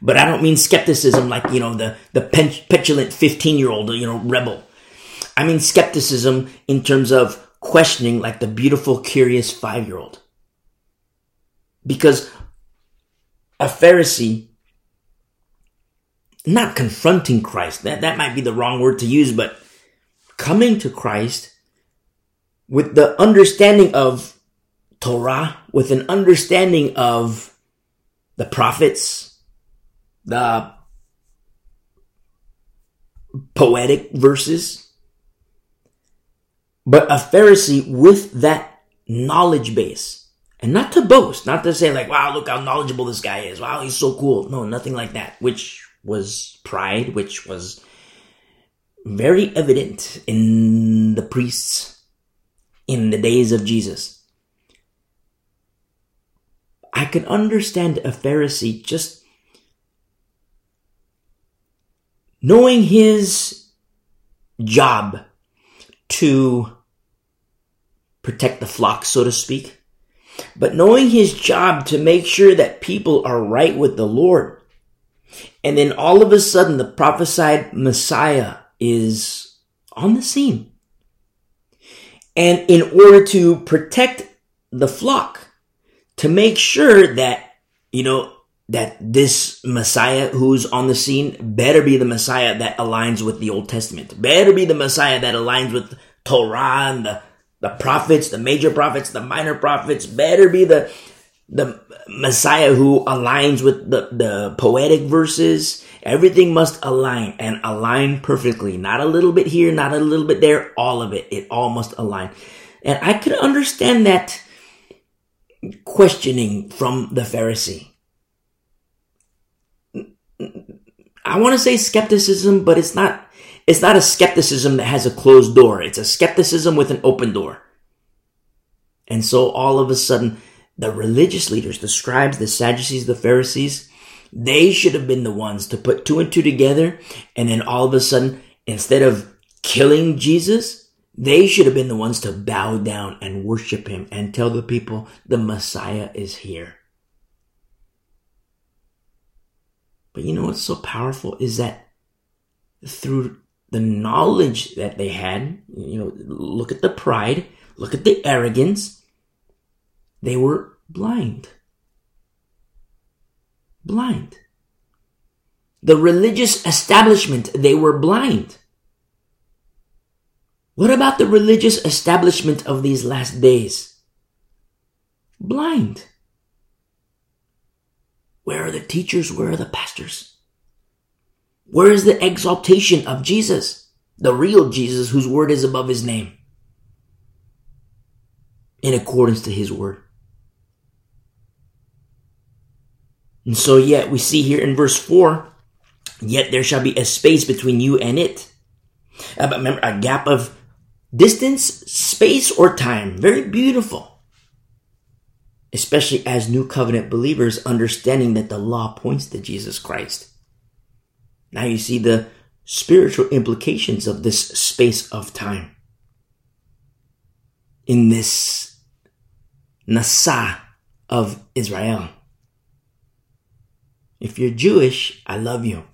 But I don't mean skepticism like, you know, the, the petulant 15 year old, you know, rebel. I mean skepticism in terms of questioning like the beautiful, curious five year old. Because a Pharisee, not confronting Christ, that, that might be the wrong word to use, but coming to Christ with the understanding of Torah, with an understanding of the prophets, the poetic verses, but a Pharisee with that knowledge base. And not to boast, not to say like, wow, look how knowledgeable this guy is. Wow, he's so cool. No, nothing like that, which was pride, which was very evident in the priests in the days of Jesus. I could understand a Pharisee just knowing his job to protect the flock, so to speak, but knowing his job to make sure that people are right with the Lord. And then all of a sudden, the prophesied Messiah is on the scene. And in order to protect the flock, to make sure that, you know, that this Messiah who's on the scene better be the Messiah that aligns with the Old Testament. Better be the Messiah that aligns with Torah and the, the prophets, the major prophets, the minor prophets. Better be the, the Messiah who aligns with the, the poetic verses. Everything must align and align perfectly. Not a little bit here, not a little bit there, all of it. It all must align. And I could understand that questioning from the Pharisee. I want to say skepticism, but it's not, it's not a skepticism that has a closed door. It's a skepticism with an open door. And so all of a sudden, the religious leaders, the scribes, the Sadducees, the Pharisees, they should have been the ones to put two and two together. And then all of a sudden, instead of killing Jesus, they should have been the ones to bow down and worship him and tell the people the Messiah is here. But you know what's so powerful is that through the knowledge that they had, you know, look at the pride, look at the arrogance, they were blind. Blind. The religious establishment, they were blind. What about the religious establishment of these last days? Blind. Where are the teachers? Where are the pastors? Where is the exaltation of Jesus? The real Jesus whose word is above his name. In accordance to his word. And so yet we see here in verse 4, yet there shall be a space between you and it. Uh, remember, a gap of distance, space, or time. Very beautiful. Especially as new covenant believers, understanding that the law points to Jesus Christ. Now you see the spiritual implications of this space of time. In this Nasa of Israel. If you're Jewish, I love you.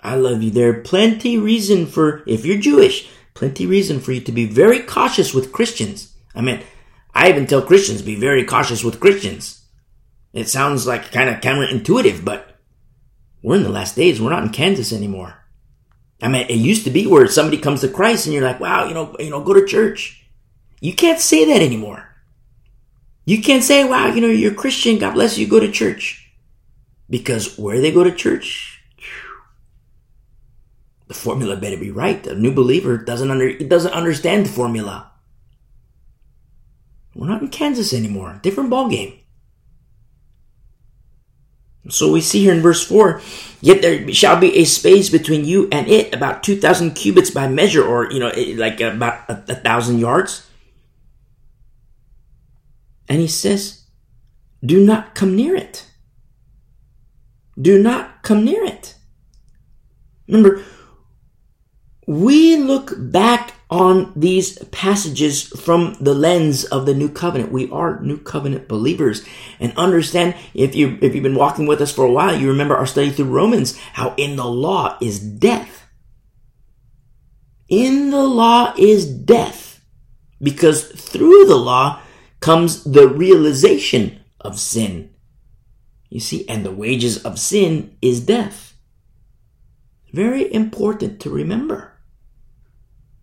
I love you. There are plenty reason for, if you're Jewish, plenty reason for you to be very cautious with Christians. I mean, I even tell Christians be very cautious with Christians. It sounds like kind of counterintuitive, but we're in the last days. We're not in Kansas anymore. I mean, it used to be where somebody comes to Christ and you're like, wow, you know, you know, go to church. You can't say that anymore. You can't say, wow, you know, you're Christian. God bless you. Go to church. Because where they go to church, the formula better be right. The new believer doesn't under, doesn't understand the formula. We're not in Kansas anymore. Different ball game. So we see here in verse 4, yet there shall be a space between you and it about 2,000 cubits by measure, or, you know, like about a, a thousand yards. And he says, do not come near it. Do not come near it. Remember, we look back on these passages from the lens of the new covenant. We are new covenant believers and understand if you, if you've been walking with us for a while, you remember our study through Romans, how in the law is death. In the law is death because through the law comes the realization of sin. You see, and the wages of sin is death. Very important to remember.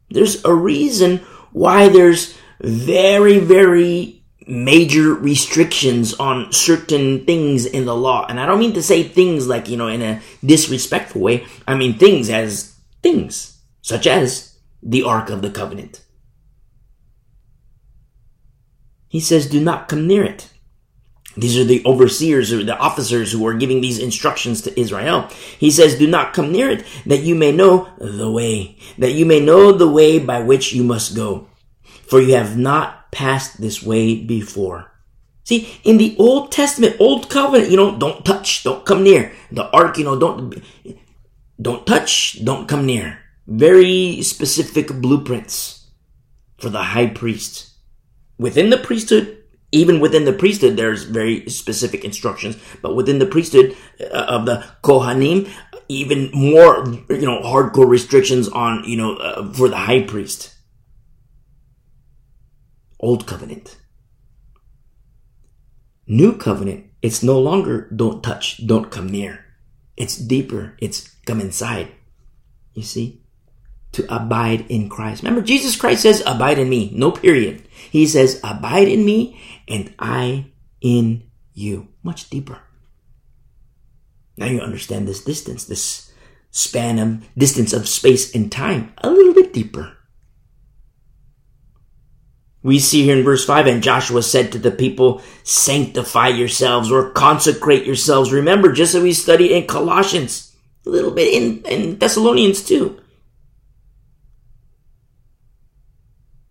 There's a reason why there's very, very major restrictions on certain things in the law. And I don't mean to say things like, you know, in a disrespectful way. I mean things as things, such as the Ark of the Covenant. He says, do not come near it. These are the overseers or the officers who are giving these instructions to Israel. He says, do not come near it that you may know the way, that you may know the way by which you must go. For you have not passed this way before. See, in the Old Testament, Old Covenant, you know, don't touch, don't come near. The ark, you know, don't, don't touch, don't come near. Very specific blueprints for the high priest. Within the priesthood, even within the priesthood, there's very specific instructions, but within the priesthood uh, of the Kohanim, even more, you know, hardcore restrictions on, you know, uh, for the high priest. Old covenant. New covenant, it's no longer don't touch, don't come near. It's deeper. It's come inside. You see? To abide in Christ. Remember, Jesus Christ says, abide in me. No period. He says, abide in me and I in you. Much deeper. Now you understand this distance, this span of distance of space and time a little bit deeper. We see here in verse 5, and Joshua said to the people, sanctify yourselves or consecrate yourselves. Remember, just as we studied in Colossians, a little bit in, in Thessalonians too.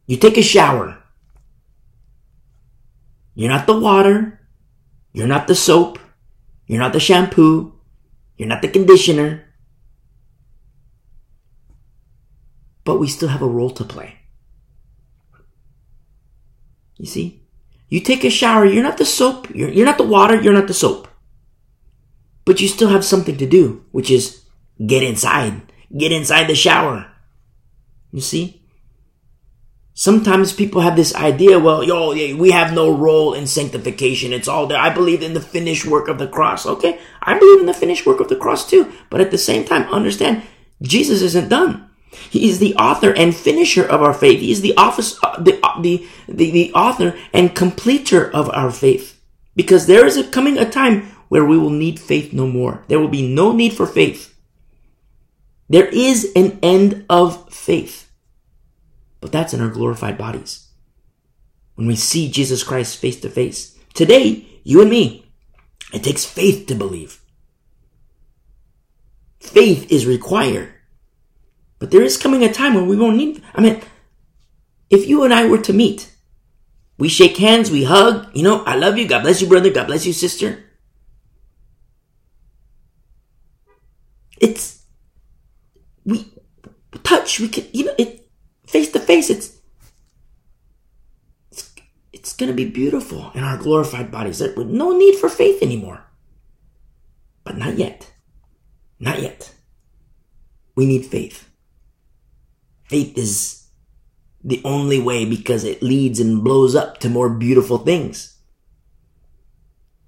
You take a shower. You're not the water. You're not the soap. You're not the shampoo. You're not the conditioner. But we still have a role to play. You see? You take a shower, you're not the soap, you're, you're not the water, you're not the soap. But you still have something to do, which is get inside. Get inside the shower. You see? Sometimes people have this idea, well, yo, we have no role in sanctification. It's all there. I believe in the finished work of the cross. Okay. I believe in the finished work of the cross too. But at the same time, understand Jesus isn't done. He is the author and finisher of our faith. He is the office, uh, the, uh, the, the, the author and completer of our faith. Because there is a coming a time where we will need faith no more. There will be no need for faith. There is an end of faith. But that's in our glorified bodies. When we see Jesus Christ face to face. Today, you and me, it takes faith to believe. Faith is required. But there is coming a time when we won't need, I mean, if you and I were to meet, we shake hands, we hug, you know, I love you, God bless you, brother, God bless you, sister. It's, we touch, we can, you know, it, face to face, it's, it's, it's gonna be beautiful in our glorified bodies. There's no need for faith anymore. But not yet. Not yet. We need faith. Faith is the only way because it leads and blows up to more beautiful things.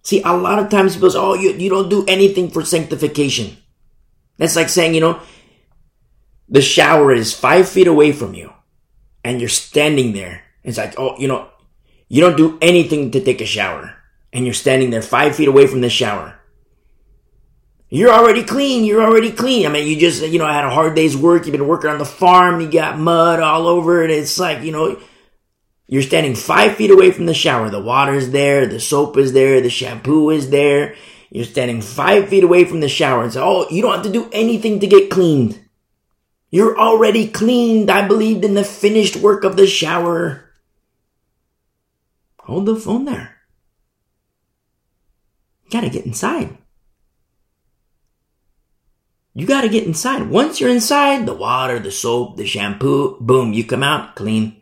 See, a lot of times people say, oh, you, you don't do anything for sanctification. That's like saying, you know, the shower is five feet away from you and you're standing there. It's like, oh, you know, you don't do anything to take a shower and you're standing there five feet away from the shower. You're already clean. You're already clean. I mean, you just, you know, I had a hard day's work. You've been working on the farm. You got mud all over it. It's like, you know, you're standing five feet away from the shower. The water's there. The soap is there. The shampoo is there. You're standing five feet away from the shower say, Oh, you don't have to do anything to get cleaned. You're already cleaned. I believed in the finished work of the shower. Hold the phone there. You gotta get inside. You got to get inside. Once you're inside, the water, the soap, the shampoo, boom, you come out clean.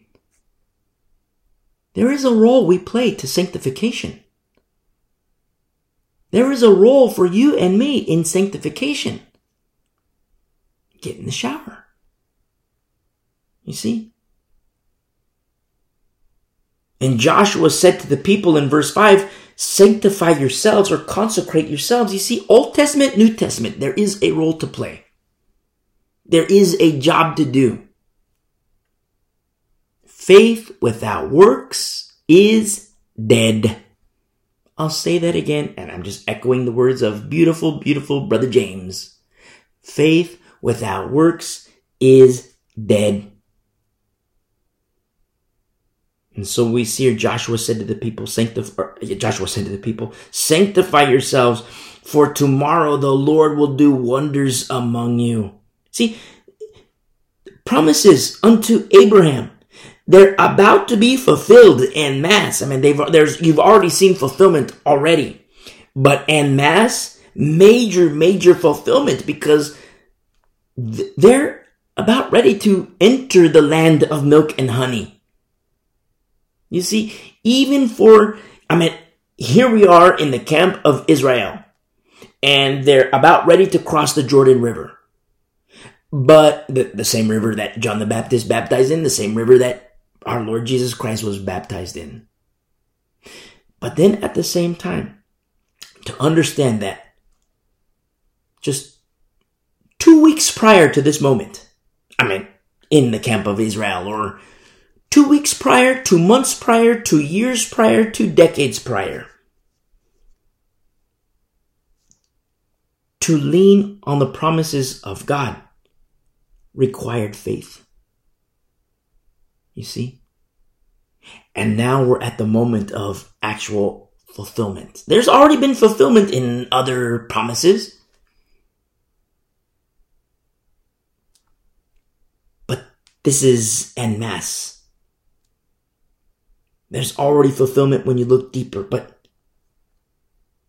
There is a role we play to sanctification. There is a role for you and me in sanctification. Get in the shower. You see? And Joshua said to the people in verse 5, sanctify yourselves or consecrate yourselves. You see, Old Testament, New Testament, there is a role to play. There is a job to do. Faith without works is dead. I'll say that again, and I'm just echoing the words of beautiful, beautiful brother James. Faith without works is dead. And so we see here Joshua said to the people, sanctify, Joshua said to the people, sanctify yourselves for tomorrow the Lord will do wonders among you. See, promises unto Abraham. They're about to be fulfilled en masse. I mean, they've, there's, you've already seen fulfillment already, but en masse, major, major fulfillment because they're about ready to enter the land of milk and honey. You see, even for, I mean, here we are in the camp of Israel, and they're about ready to cross the Jordan River. But the, the same river that John the Baptist baptized in, the same river that our Lord Jesus Christ was baptized in. But then at the same time, to understand that just two weeks prior to this moment, I mean, in the camp of Israel, or two weeks prior, two months prior, two years prior, two decades prior, to lean on the promises of God required faith. You see? And now we're at the moment of actual fulfillment. There's already been fulfillment in other promises. But this is en masse. There's already fulfillment when you look deeper, but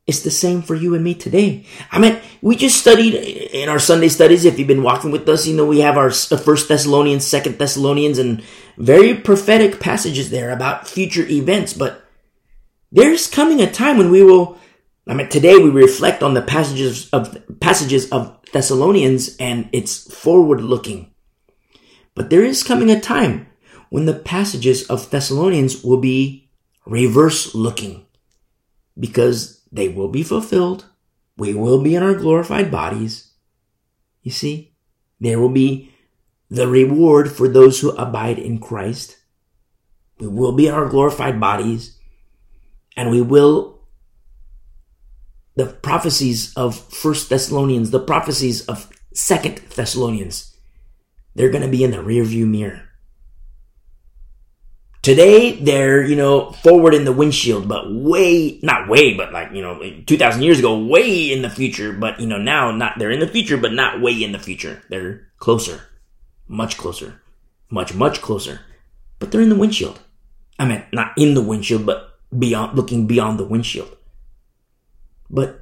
it's the same for you and me today. I mean, we just studied in our Sunday studies. If you've been walking with us, you know, we have our First Thessalonians, Second Thessalonians, and very prophetic passages there about future events. But there's coming a time when we will, I mean, today we reflect on the passages of, passages of Thessalonians and it's forward looking. But there is coming a time when the passages of Thessalonians will be reverse looking because they will be fulfilled. We will be in our glorified bodies. You see, there will be the reward for those who abide in Christ. We will be in our glorified bodies and we will the prophecies of First Thessalonians, the prophecies of Second Thessalonians, they're going to be in the rearview mirror. Today, they're, you know, forward in the windshield, but way, not way, but like, you know, 2000 years ago, way in the future. But, you know, now not, they're in the future, but not way in the future. They're closer, much closer, much, much closer. But they're in the windshield. I mean, not in the windshield, but beyond, looking beyond the windshield. But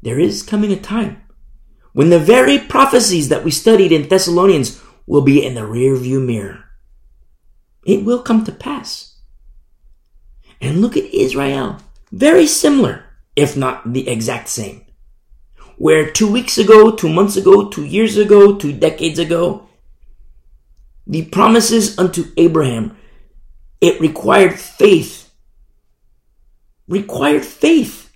there is coming a time when the very prophecies that we studied in Thessalonians will be in the rear view mirror. It will come to pass. And look at Israel. Very similar, if not the exact same. Where two weeks ago, two months ago, two years ago, two decades ago, the promises unto Abraham, it required faith. Required faith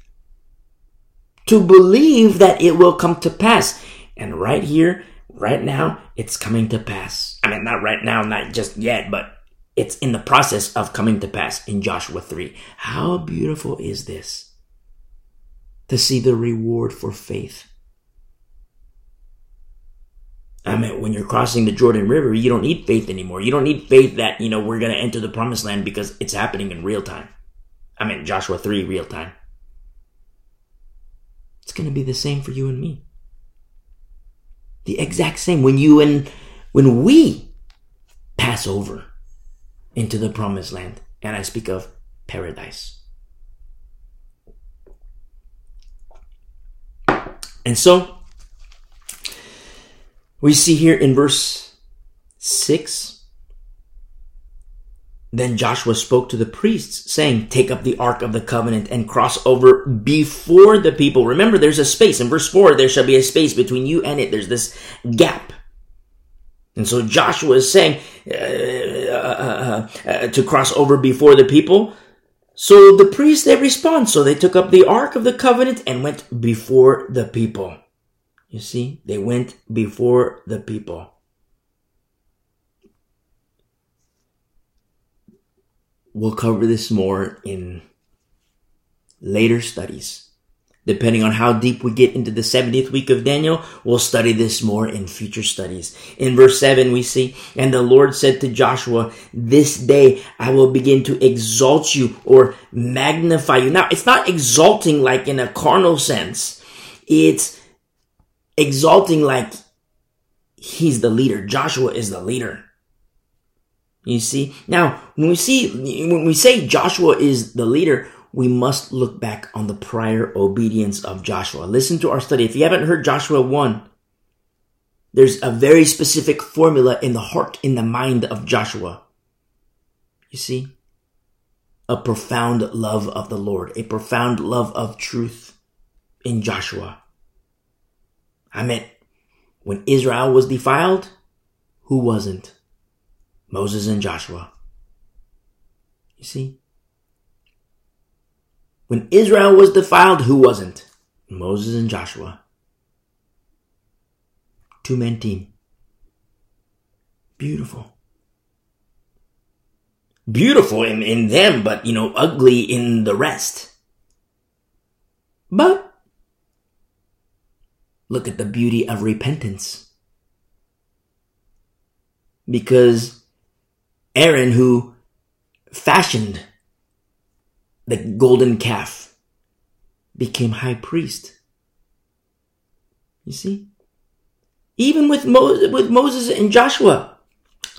to believe that it will come to pass. And right here, right now, it's coming to pass. I mean, not right now, not just yet, but it's in the process of coming to pass in Joshua 3. How beautiful is this? To see the reward for faith. I mean, when you're crossing the Jordan River, you don't need faith anymore. You don't need faith that, you know, we're going to enter the promised land because it's happening in real time. I mean, Joshua 3, real time. It's going to be the same for you and me. The exact same. When you and when we pass over into the promised land. And I speak of paradise. And so, we see here in verse 6 then Joshua spoke to the priests, saying, Take up the ark of the covenant and cross over before the people. Remember, there's a space. In verse 4, there shall be a space between you and it. There's this gap. And so Joshua is saying uh, uh, uh, uh, to cross over before the people. So the priests, they respond. So they took up the Ark of the Covenant and went before the people. You see, they went before the people. We'll cover this more in later studies. Depending on how deep we get into the 70th week of Daniel, we'll study this more in future studies. In verse 7, we see, And the Lord said to Joshua, This day I will begin to exalt you or magnify you. Now, it's not exalting like in a carnal sense. It's exalting like he's the leader. Joshua is the leader. You see? Now, when we see, when we say Joshua is the leader, we must look back on the prior obedience of Joshua. Listen to our study. If you haven't heard Joshua 1, there's a very specific formula in the heart, in the mind of Joshua. You see? A profound love of the Lord, a profound love of truth in Joshua. I meant when Israel was defiled, who wasn't? Moses and Joshua. You see? When Israel was defiled, who wasn't? Moses and Joshua. Two man team. Beautiful. Beautiful in, in them, but you know, ugly in the rest. But look at the beauty of repentance. Because Aaron, who fashioned the golden calf, became high priest. You see? Even with Moses, with Moses and Joshua,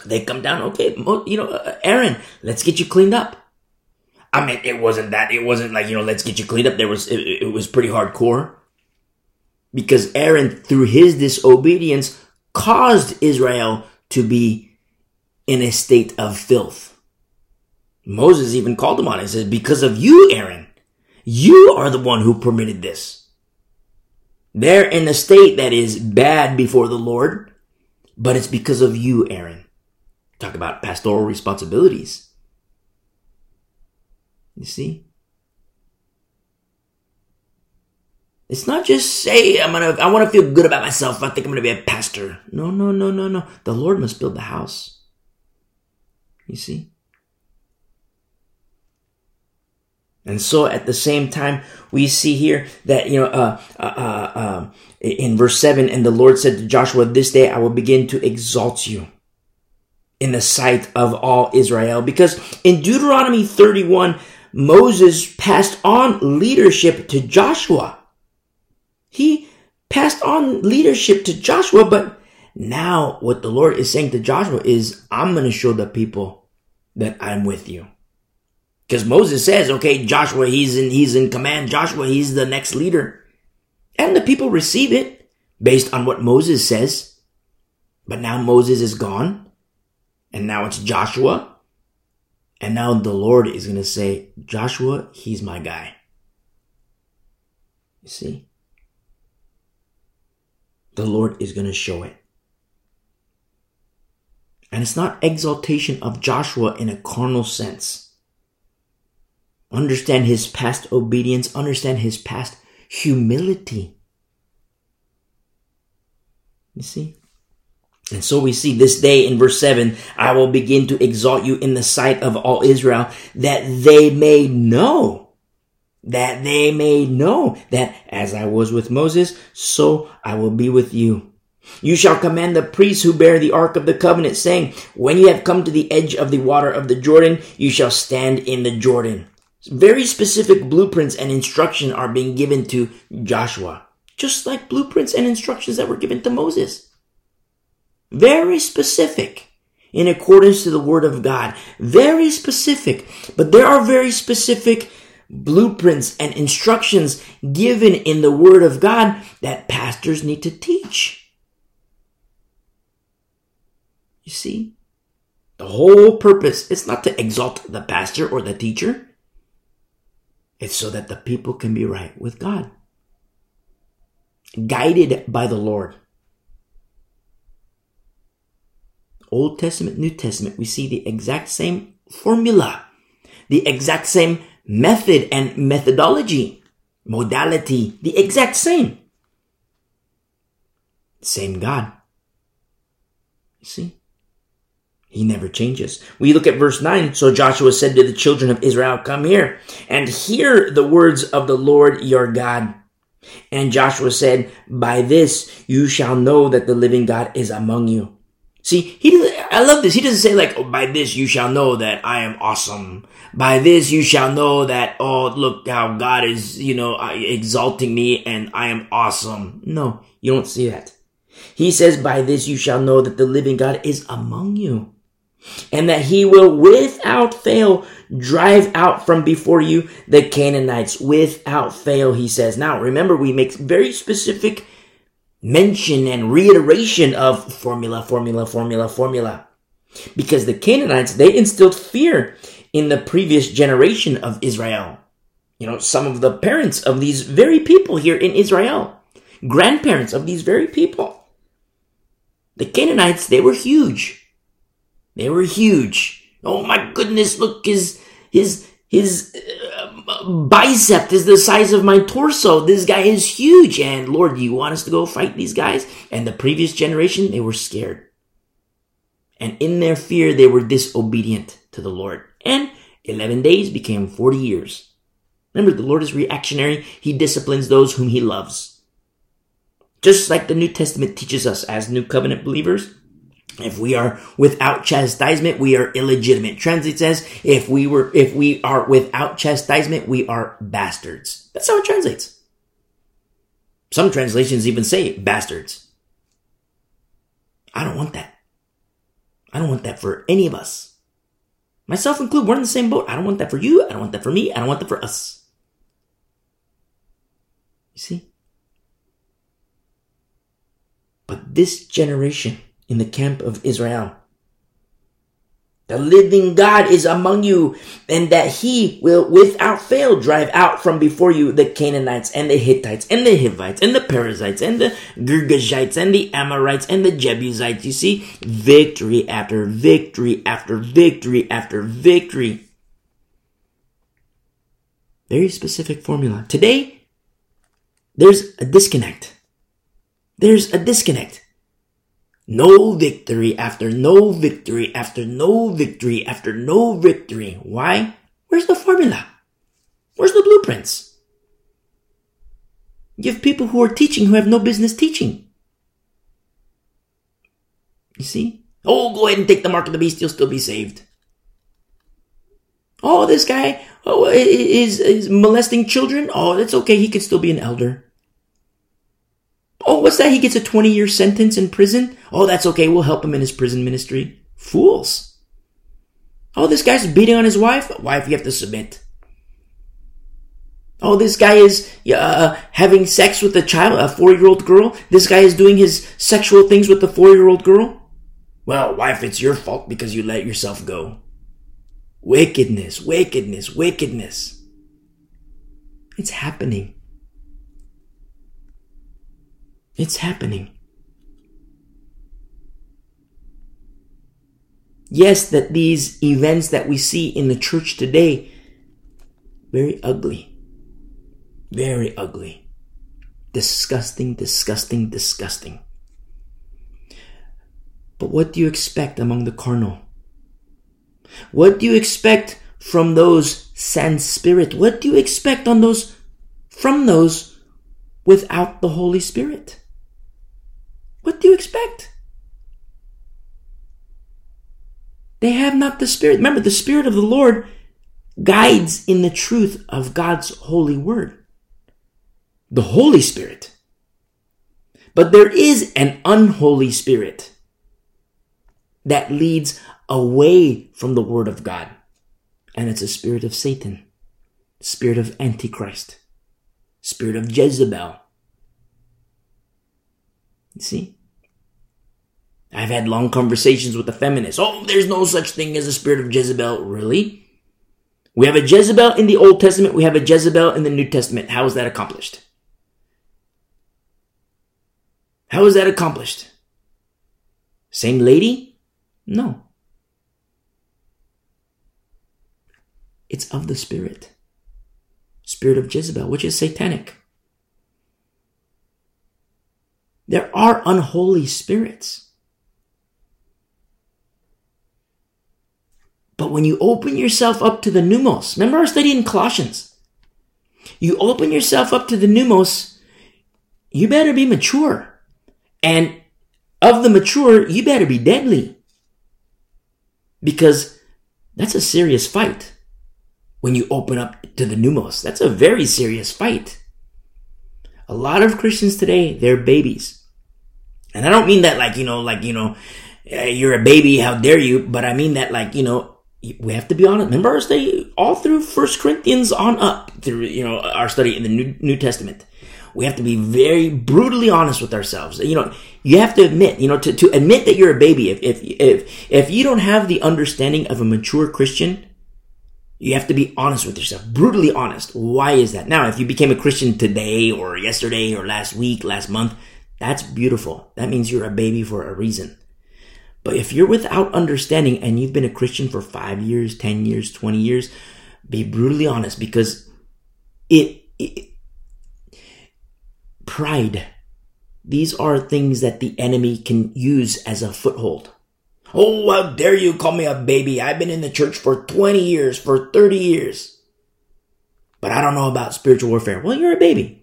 they come down. Okay, you know, uh, Aaron, let's get you cleaned up. I mean, it wasn't that. It wasn't like you know, let's get you cleaned up. There was it, it was pretty hardcore because Aaron, through his disobedience, caused Israel to be in a state of filth. Moses even called him on it. He says, "Because of you, Aaron, you are the one who permitted this." They're in a state that is bad before the Lord, but it's because of you, Aaron. Talk about pastoral responsibilities. You see? It's not just say I'm gonna I want to feel good about myself. I think I'm gonna be a pastor. No, no, no, no, no. The Lord must build the house. You see? And so at the same time, we see here that, you know, uh, uh, uh, um, in verse 7, and the Lord said to Joshua, This day I will begin to exalt you in the sight of all Israel. Because in Deuteronomy 31, Moses passed on leadership to Joshua. He passed on leadership to Joshua, but now what the Lord is saying to Joshua is, I'm going to show the people that I'm with you. Because Moses says, okay, Joshua, he's in, he's in command. Joshua, he's the next leader. And the people receive it based on what Moses says. But now Moses is gone. And now it's Joshua. And now the Lord is going to say, Joshua, he's my guy. You see? The Lord is going to show it. And it's not exaltation of Joshua in a carnal sense understand his past obedience, understand his past humility. You see? And so we see this day in verse 7 I will begin to exalt you in the sight of all Israel, that they may know, that they may know that as I was with Moses, so I will be with you. You shall command the priests who bear the ark of the covenant, saying, When you have come to the edge of the water of the Jordan, you shall stand in the Jordan. Very specific blueprints and instruction are being given to Joshua, just like blueprints and instructions that were given to Moses. Very specific in accordance to the word of God. Very specific. But there are very specific blueprints and instructions given in the word of God that pastors need to teach. You see? The whole purpose is not to exalt the pastor or the teacher. It's so that the people can be right with God. Guided by the Lord. Old Testament, New Testament, we see the exact same formula, the exact same method and methodology, modality, the exact same. Same God. You see? He never changes. We look at verse 9. So Joshua said to the children of Israel, Come here and hear the words of the Lord your God. And Joshua said, By this you shall know that the living God is among you. See, he I love this. He doesn't say like, oh, by this you shall know that I am awesome. By this you shall know that, oh, look how God is, you know, uh, exalting me and I am awesome. No, you don't see that. He says, by this you shall know that the living God is among you and that he will without fail drive out from before you the Canaanites without fail, he says. Now, remember, we make very specific mention and reiteration of formula, formula, formula, formula. Because the Canaanites, they instilled fear in the previous generation of Israel. You know, some of the parents of these very people here in Israel, grandparents of these very people. The Canaanites, they were huge. They were huge. Oh my goodness, look, his, his, his uh, bicep is the size of my torso. This guy is huge. And Lord, do you want us to go fight these guys? And the previous generation, they were scared. And in their fear, they were disobedient to the Lord. And 11 days became 40 years. Remember, the Lord is reactionary. He disciplines those whom he loves. Just like the New Testament teaches us as New Covenant believers, if we are without chastisement, we are illegitimate. Translate says, if we were, if we are without chastisement, we are bastards. That's how it translates. Some translations even say bastards. I don't want that. I don't want that for any of us. Myself included, we're in the same boat. I don't want that for you. I don't want that for me. I don't want that for us. You see? But this generation, in the camp of Israel. The living God is among you, and that he will without fail drive out from before you the Canaanites and the Hittites and the Hivites and the Perizzites and the Girgashites and the Amorites and the Jebusites. You see, victory after victory after victory after victory. Very specific formula. Today, there's a disconnect. There's a disconnect. No victory after no victory after no victory after no victory. Why? Where's the formula? Where's the blueprints? You have people who are teaching who have no business teaching. You see? Oh, go ahead and take the mark of the beast, you'll still be saved. Oh, this guy oh, is, is molesting children. Oh, that's okay. He could still be an elder. Oh, what's that? He gets a 20 year sentence in prison? Oh, that's okay. We'll help him in his prison ministry. Fools. Oh, this guy's beating on his wife? Wife, you have to submit. Oh, this guy is uh, having sex with a child, a four year old girl. This guy is doing his sexual things with the four year old girl. Well, wife, it's your fault because you let yourself go. Wickedness, wickedness, wickedness. It's happening. It's happening. Yes, that these events that we see in the church today, very ugly. Very ugly. Disgusting, disgusting, disgusting. But what do you expect among the carnal? What do you expect from those sans spirit? What do you expect on those from those without the Holy Spirit? What do you expect? They have not the Spirit. Remember, the Spirit of the Lord guides in the truth of God's holy word. The Holy Spirit. But there is an unholy spirit that leads away from the word of God. And it's a spirit of Satan, spirit of Antichrist, spirit of Jezebel, see? I've had long conversations with the feminists. Oh, there's no such thing as a spirit of Jezebel. Really? We have a Jezebel in the Old Testament. We have a Jezebel in the New Testament. How is that accomplished? How is that accomplished? Same lady? No. It's of the spirit. Spirit of Jezebel, which is satanic. There are unholy spirits. But when you open yourself up to the pneumos, remember our study in Colossians? You open yourself up to the pneumos, you better be mature. And of the mature, you better be deadly. Because that's a serious fight. When you open up to the pneumos, that's a very serious fight. A lot of Christians today, they're babies. And I don't mean that like, you know, like, you know, uh, you're a baby, how dare you? But I mean that like, you know, we have to be honest. Remember our study all through First Corinthians on up through, you know, our study in the New, New Testament. We have to be very brutally honest with ourselves. You know, you have to admit, you know, to, to admit that you're a baby. If, if, if, if you don't have the understanding of a mature Christian, you have to be honest with yourself, brutally honest. Why is that? Now, if you became a Christian today or yesterday or last week, last month, that's beautiful. That means you're a baby for a reason. But if you're without understanding and you've been a Christian for five years, 10 years, 20 years, be brutally honest because it, it pride. These are things that the enemy can use as a foothold. Oh, how dare you call me a baby? I've been in the church for 20 years, for 30 years. But I don't know about spiritual warfare. Well, you're a baby.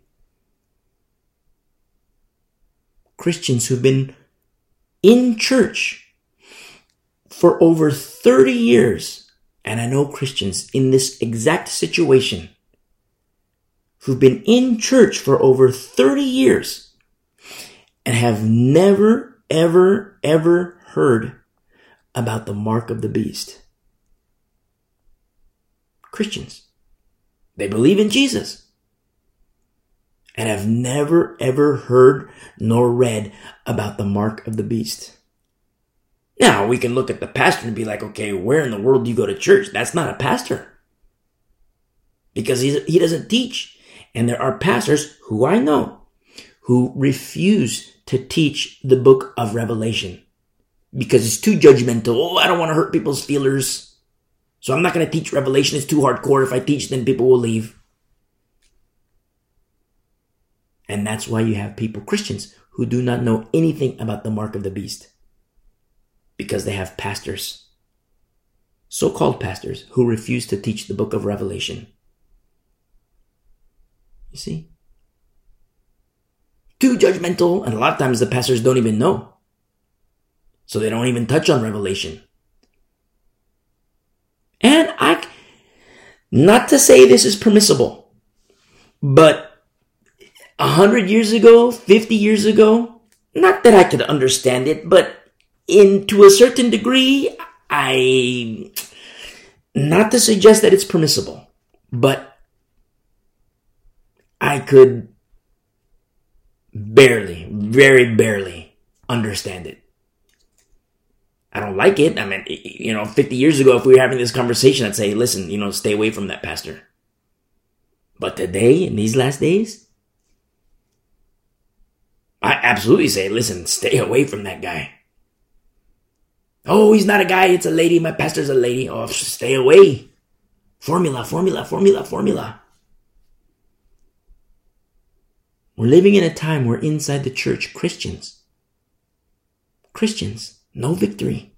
Christians who've been in church for over 30 years, and I know Christians in this exact situation who've been in church for over 30 years and have never, ever, ever heard about the mark of the beast. Christians. They believe in Jesus and have never ever heard nor read about the mark of the beast. Now we can look at the pastor and be like, okay, where in the world do you go to church? That's not a pastor. Because he, he doesn't teach. And there are pastors who I know who refuse to teach the book of Revelation because it's too judgmental. Oh, I don't want to hurt people's feelers. So I'm not going to teach Revelation. It's too hardcore. If I teach, then people will leave. And that's why you have people, Christians, who do not know anything about the mark of the beast. Because they have pastors, so called pastors, who refuse to teach the book of Revelation. You see? Too judgmental, and a lot of times the pastors don't even know. So they don't even touch on Revelation. And I, not to say this is permissible, but a hundred years ago, 50 years ago, not that I could understand it, but in to a certain degree, I, not to suggest that it's permissible, but I could barely, very barely understand it. I don't like it. I mean, you know, 50 years ago, if we were having this conversation, I'd say, listen, you know, stay away from that pastor. But today, in these last days, I absolutely say, listen, stay away from that guy. Oh, he's not a guy, it's a lady. My pastor's a lady. Oh, stay away. Formula, formula, formula, formula. We're living in a time where inside the church, Christians, Christians no victory.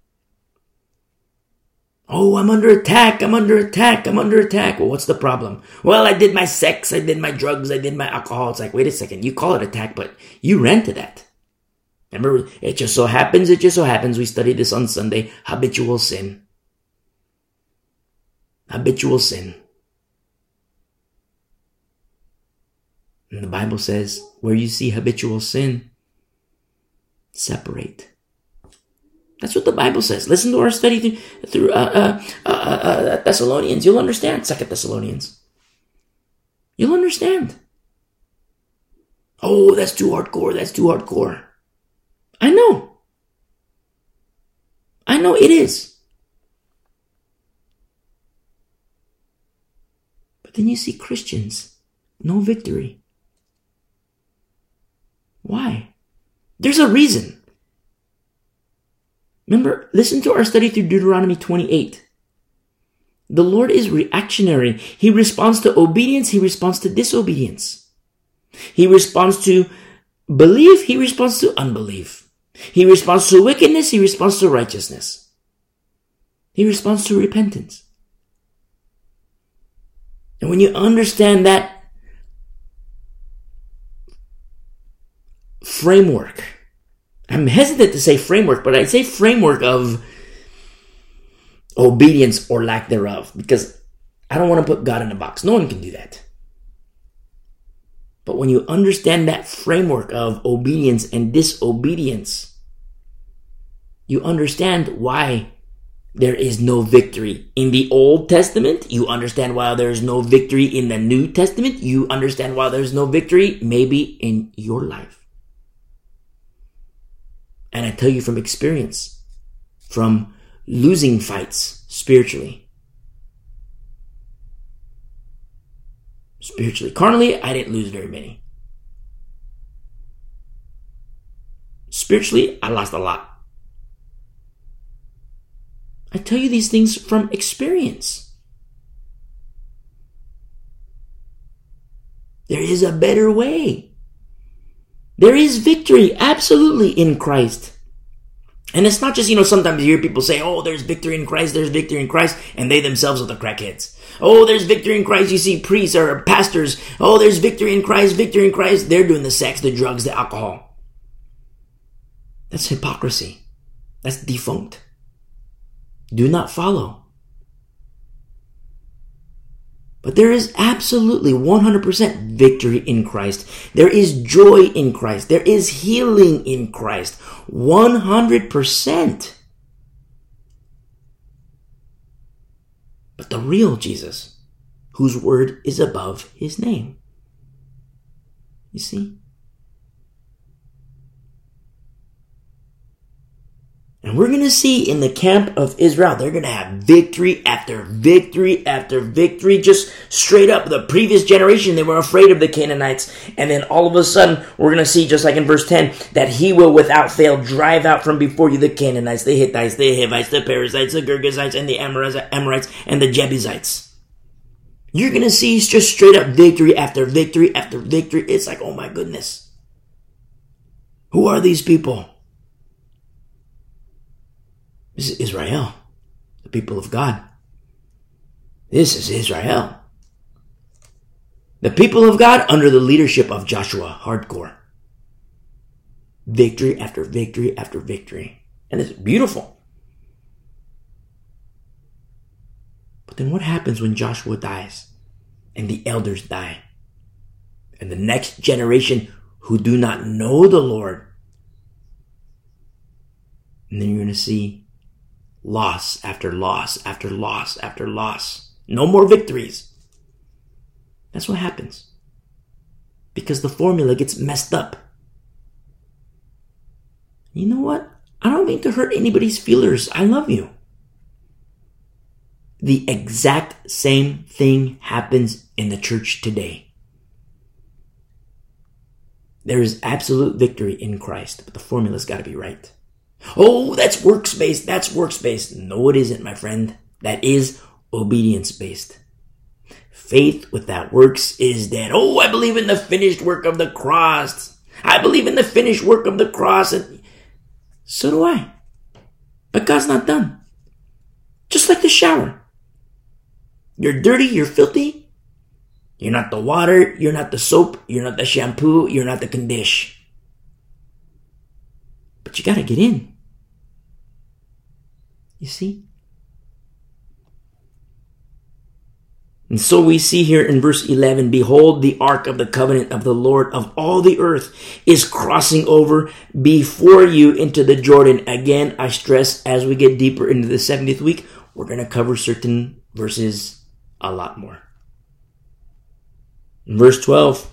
Oh, I'm under attack. I'm under attack. I'm under attack. Well, what's the problem? Well, I did my sex. I did my drugs. I did my alcohol. It's like, wait a second. You call it attack, but you ran to that. Remember, it just so happens, it just so happens. We studied this on Sunday. Habitual sin. Habitual sin. And the Bible says, where you see habitual sin, separate. That's what the Bible says. Listen to our study through, through uh, uh, uh, Thessalonians. You'll understand Second Thessalonians. You'll understand. Oh, that's too hardcore. That's too hardcore. I know. I know it is. But then you see Christians, no victory. Why? There's a reason. Remember, listen to our study through Deuteronomy 28. The Lord is reactionary. He responds to obedience, he responds to disobedience. He responds to belief, he responds to unbelief. He responds to wickedness, he responds to righteousness. He responds to repentance. And when you understand that framework, I'm hesitant to say framework, but I'd say framework of obedience or lack thereof because I don't want to put God in a box. No one can do that. But when you understand that framework of obedience and disobedience, you understand why there is no victory in the Old Testament. You understand why there is no victory in the New Testament. You understand why there's no victory maybe in your life. And I tell you from experience, from losing fights spiritually. Spiritually. Carnally, I didn't lose very many. Spiritually, I lost a lot. I tell you these things from experience. There is a better way. There is victory absolutely in Christ. And it's not just, you know, sometimes you hear people say, oh, there's victory in Christ, there's victory in Christ, and they themselves are the crackheads. Oh, there's victory in Christ. You see priests or pastors. Oh, there's victory in Christ, victory in Christ. They're doing the sex, the drugs, the alcohol. That's hypocrisy. That's defunct. Do not follow. But there is absolutely 100% victory in Christ. There is joy in Christ. There is healing in Christ. 100%. But the real Jesus, whose word is above his name. You see? And we're going to see in the camp of Israel, they're going to have victory after victory after victory. Just straight up, the previous generation, they were afraid of the Canaanites. And then all of a sudden, we're going to see, just like in verse 10, that he will without fail drive out from before you the Canaanites, the Hittites, the Hivites, the Perizzites, the Girgashites, and the Amorites, and the Jebusites. You're going to see just straight up victory after victory after victory. It's like, oh my goodness. Who are these people? This is Israel, the people of God. This is Israel. The people of God under the leadership of Joshua, hardcore. Victory after victory after victory. And it's beautiful. But then what happens when Joshua dies and the elders die? And the next generation who do not know the Lord. And then you're going to see loss after loss after loss after loss. No more victories. That's what happens. Because the formula gets messed up. You know what? I don't mean to hurt anybody's feelers. I love you. The exact same thing happens in the church today. There is absolute victory in Christ, but the formula's got to be right. Oh, that's works based. That's works based. No, it isn't, my friend. That is obedience based. Faith without works is dead. Oh, I believe in the finished work of the cross. I believe in the finished work of the cross. And so do I. But God's not done. Just like the shower. You're dirty, you're filthy. You're not the water, you're not the soap, you're not the shampoo, you're not the condition. But you got to get in. You see? And so we see here in verse 11, behold, the ark of the covenant of the Lord of all the earth is crossing over before you into the Jordan. Again, I stress as we get deeper into the 70th week, we're going to cover certain verses a lot more. verse 12,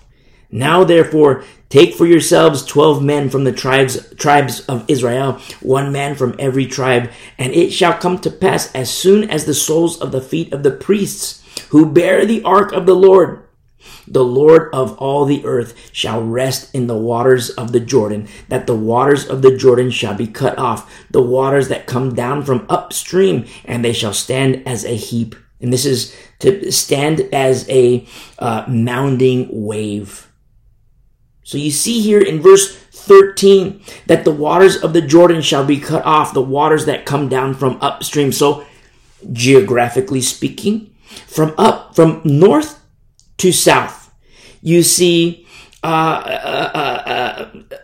now therefore take for yourselves twelve men from the tribes tribes of Israel, one man from every tribe, and it shall come to pass as soon as the soles of the feet of the priests who bear the ark of the Lord the Lord of all the earth shall rest in the waters of the Jordan, that the waters of the Jordan shall be cut off, the waters that come down from upstream, and they shall stand as a heap. And this is to stand as a uh, mounding wave. So you see here in verse 13 that the waters of the Jordan shall be cut off, the waters that come down from upstream. So geographically speaking, from up, from north to south, you see, uh, uh, uh, uh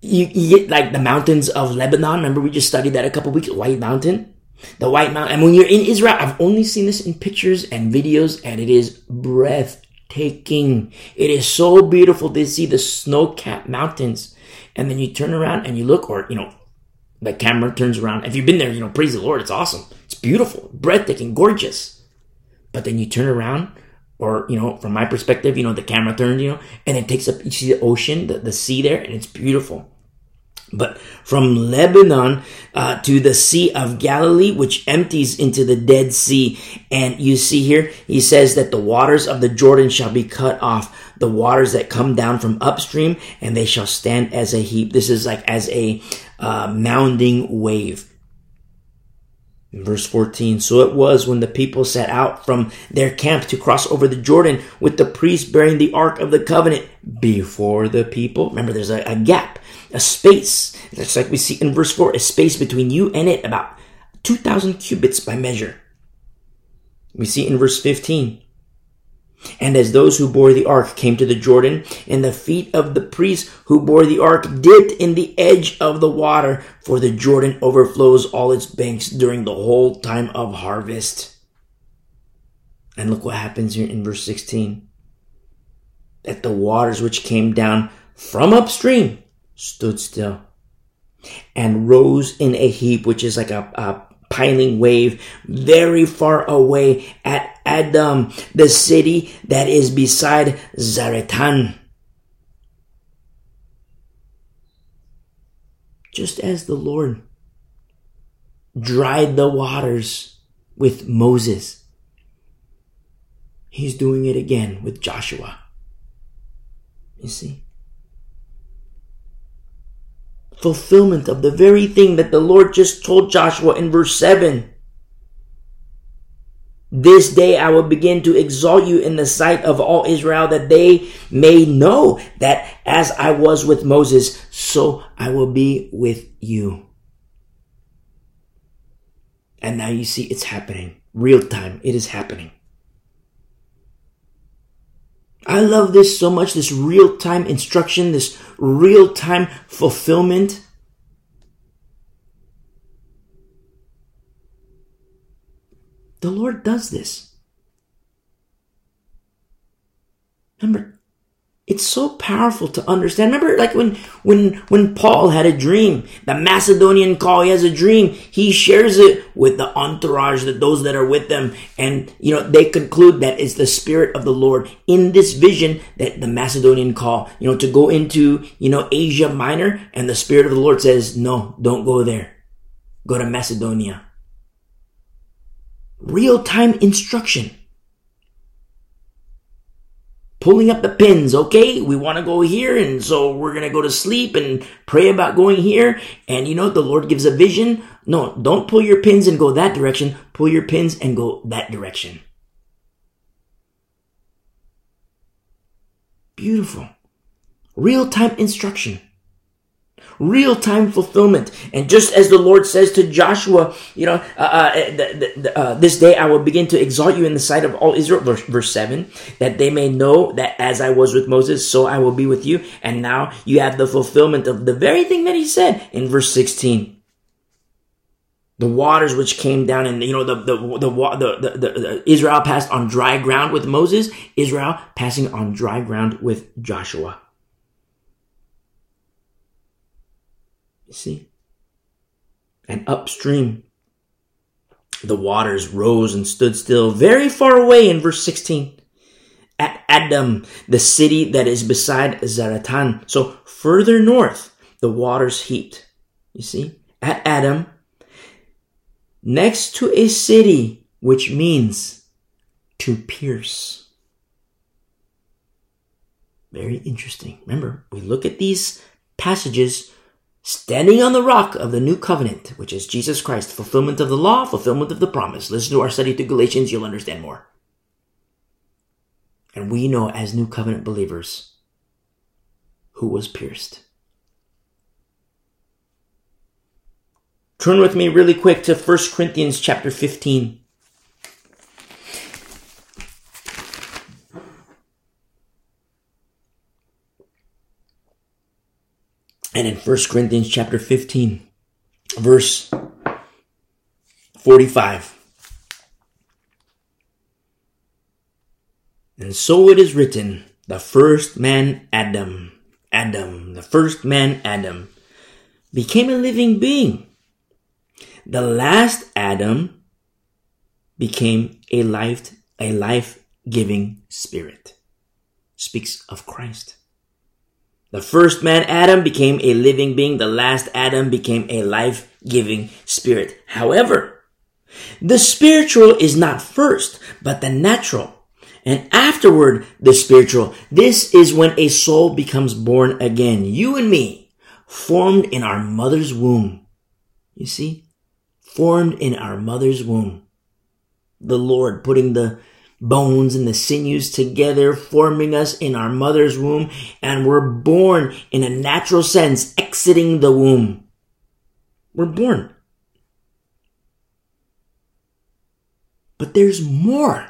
you, you, get like the mountains of Lebanon. Remember, we just studied that a couple weeks. White Mountain, the White Mountain. And when you're in Israel, I've only seen this in pictures and videos, and it is breath breathtaking. It is so beautiful to see the snow-capped mountains. And then you turn around and you look, or, you know, the camera turns around. If you've been there, you know, praise the Lord, it's awesome. It's beautiful, breathtaking, gorgeous. But then you turn around, or, you know, from my perspective, you know, the camera turns, you know, and it takes up, you see the ocean, the, the sea there, and it's beautiful. But from Lebanon uh, to the Sea of Galilee, which empties into the Dead Sea. And you see here, he says that the waters of the Jordan shall be cut off, the waters that come down from upstream, and they shall stand as a heap. This is like as a uh, mounding wave. Verse 14, so it was when the people set out from their camp to cross over the Jordan with the priest bearing the ark of the covenant before the people. Remember, there's a, a gap, a space. Just like we see in verse 4, a space between you and it, about 2,000 cubits by measure. We see in verse 15, and as those who bore the ark came to the Jordan, and the feet of the priests who bore the ark dipped in the edge of the water, for the Jordan overflows all its banks during the whole time of harvest. And look what happens here in verse 16. That the waters which came down from upstream stood still and rose in a heap, which is like a, a piling wave very far away at Adam, the city that is beside Zaretan. Just as the Lord dried the waters with Moses, he's doing it again with Joshua. You see? Fulfillment of the very thing that the Lord just told Joshua in verse 7. This day I will begin to exalt you in the sight of all Israel that they may know that as I was with Moses, so I will be with you. And now you see it's happening. Real time. It is happening. I love this so much, this real time instruction, this real time fulfillment. The Lord does this. Remember, it's so powerful to understand. Remember, like when when when Paul had a dream, the Macedonian call, he has a dream. He shares it with the entourage, that those that are with them, and you know they conclude that it's the Spirit of the Lord in this vision that the Macedonian call, you know, to go into you know Asia Minor, and the Spirit of the Lord says, "No, don't go there. Go to Macedonia." Real time instruction pulling up the pins. Okay, we want to go here, and so we're gonna go to sleep and pray about going here. And you know, the Lord gives a vision. No, don't pull your pins and go that direction. Pull your pins and go that direction. Beautiful. Real time instruction real time fulfillment. And just as the Lord says to Joshua, you know, uh, uh, uh, this day I will begin to exalt you in the sight of all Israel, verse, verse 7, that they may know that as I was with Moses, so I will be with you. And now you have the fulfillment of the very thing that he said in verse 16 the waters which came down and you know the the the, the, the, the Israel passed on dry ground with Moses Israel passing on dry ground with Joshua You see? And upstream, the waters rose and stood still very far away in verse 16 at Adam, the city that is beside Zaretan. So further north, the waters heaped. You see? At Adam, next to a city, which means to pierce. Very interesting. Remember, we look at these passages standing on the rock of the new covenant, which is Jesus Christ, fulfillment of the law, fulfillment of the promise. Listen to our study through Galatians, you'll understand more. And we know as new covenant believers who was pierced. Turn with me really quick to 1 Corinthians chapter 15. And in 1 Corinthians chapter 15, verse 45. And so it is written, the first man Adam, Adam, the first man Adam, became a living being. The last Adam became a life, a life-giving spirit. Speaks of Christ. The first man, Adam, became a living being. The last Adam became a life giving spirit. However, the spiritual is not first, but the natural. And afterward, the spiritual. This is when a soul becomes born again. You and me, formed in our mother's womb. You see? formed in our mother's womb. The Lord putting the bones and the sinews together, forming us in our mother's womb, and we're born in a natural sense, exiting the womb. We're born. But there's more.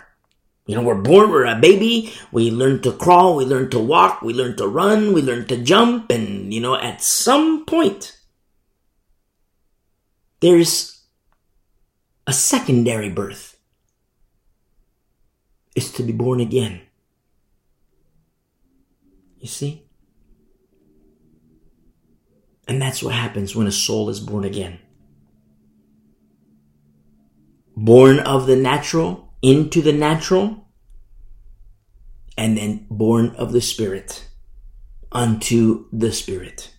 You know, we're born, we're a baby, we learn to crawl, we learn to walk, we learn to run, we learn to jump, and, you know, at some point, there's a secondary birth. Is to be born again. You see? And that's what happens when a soul is born again. Born of the natural, into the natural and then born of the Spirit unto the Spirit.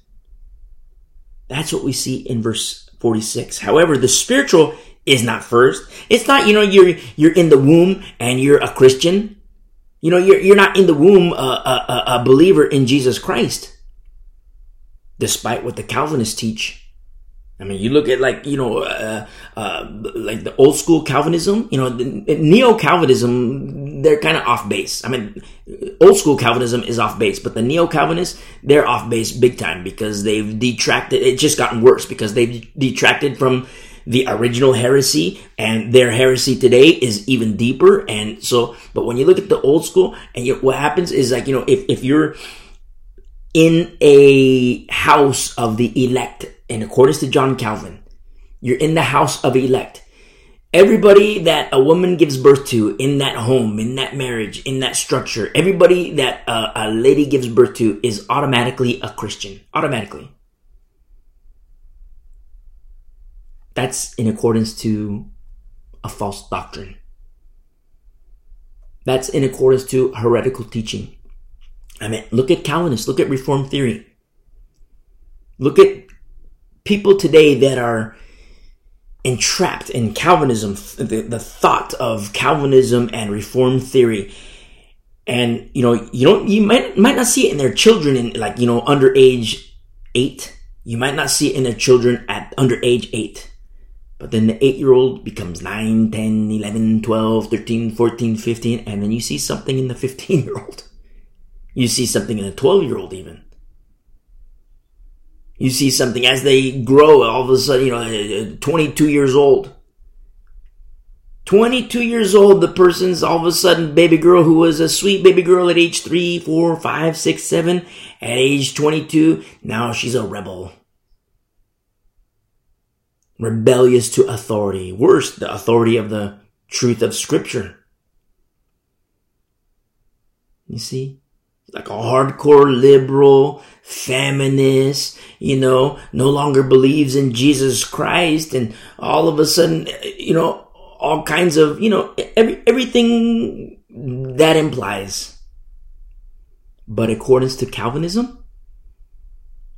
That's what we see in verse 46. However, the spiritual is not first. It's not, you know, you're, you're in the womb and you're a Christian. You know, you're, you're not in the womb a, a, a believer in Jesus Christ. Despite what the Calvinists teach. I mean, you look at like you know, uh, uh, like the old school Calvinism. You know, neo Calvinism. They're kind of off base. I mean, old school Calvinism is off base, but the neo Calvinists they're off base big time because they've detracted. It's just gotten worse because they've detracted from the original heresy and their heresy today is even deeper. And so, but when you look at the old school and you, what happens is like, you know, if, if you're in a house of the elect in accordance to John Calvin, you're in the house of elect. Everybody that a woman gives birth to in that home, in that marriage, in that structure, everybody that a, a lady gives birth to is automatically a Christian. Automatically. That's in accordance to a false doctrine. That's in accordance to heretical teaching. I mean, look at Calvinists, look at Reformed theory. Look at people today that are entrapped in Calvinism, the, the thought of Calvinism and Reformed theory. And, you know, you don't, you might, might not see it in their children in like, you know, under age eight. You might not see it in their children at under age eight. But then the eight year old becomes 9, 10, 11, 12, 13, 14, 15, and then you see something in the [LAUGHS] 15 year old. You see something in a 12 year old even. You see something as they grow, all of a sudden, you know, uh, uh, 22 years old. 22 years old, the person's all of a sudden baby girl who was a sweet baby girl at age 3, 4, 5, 6, 7. At age 22, now she's a rebel. Rebellious to authority. Worse, the authority of the truth of scripture. You see? like a hardcore liberal, feminist, you know, no longer believes in Jesus Christ and all of a sudden, you know, all kinds of, you know, every, everything that implies. But according to Calvinism,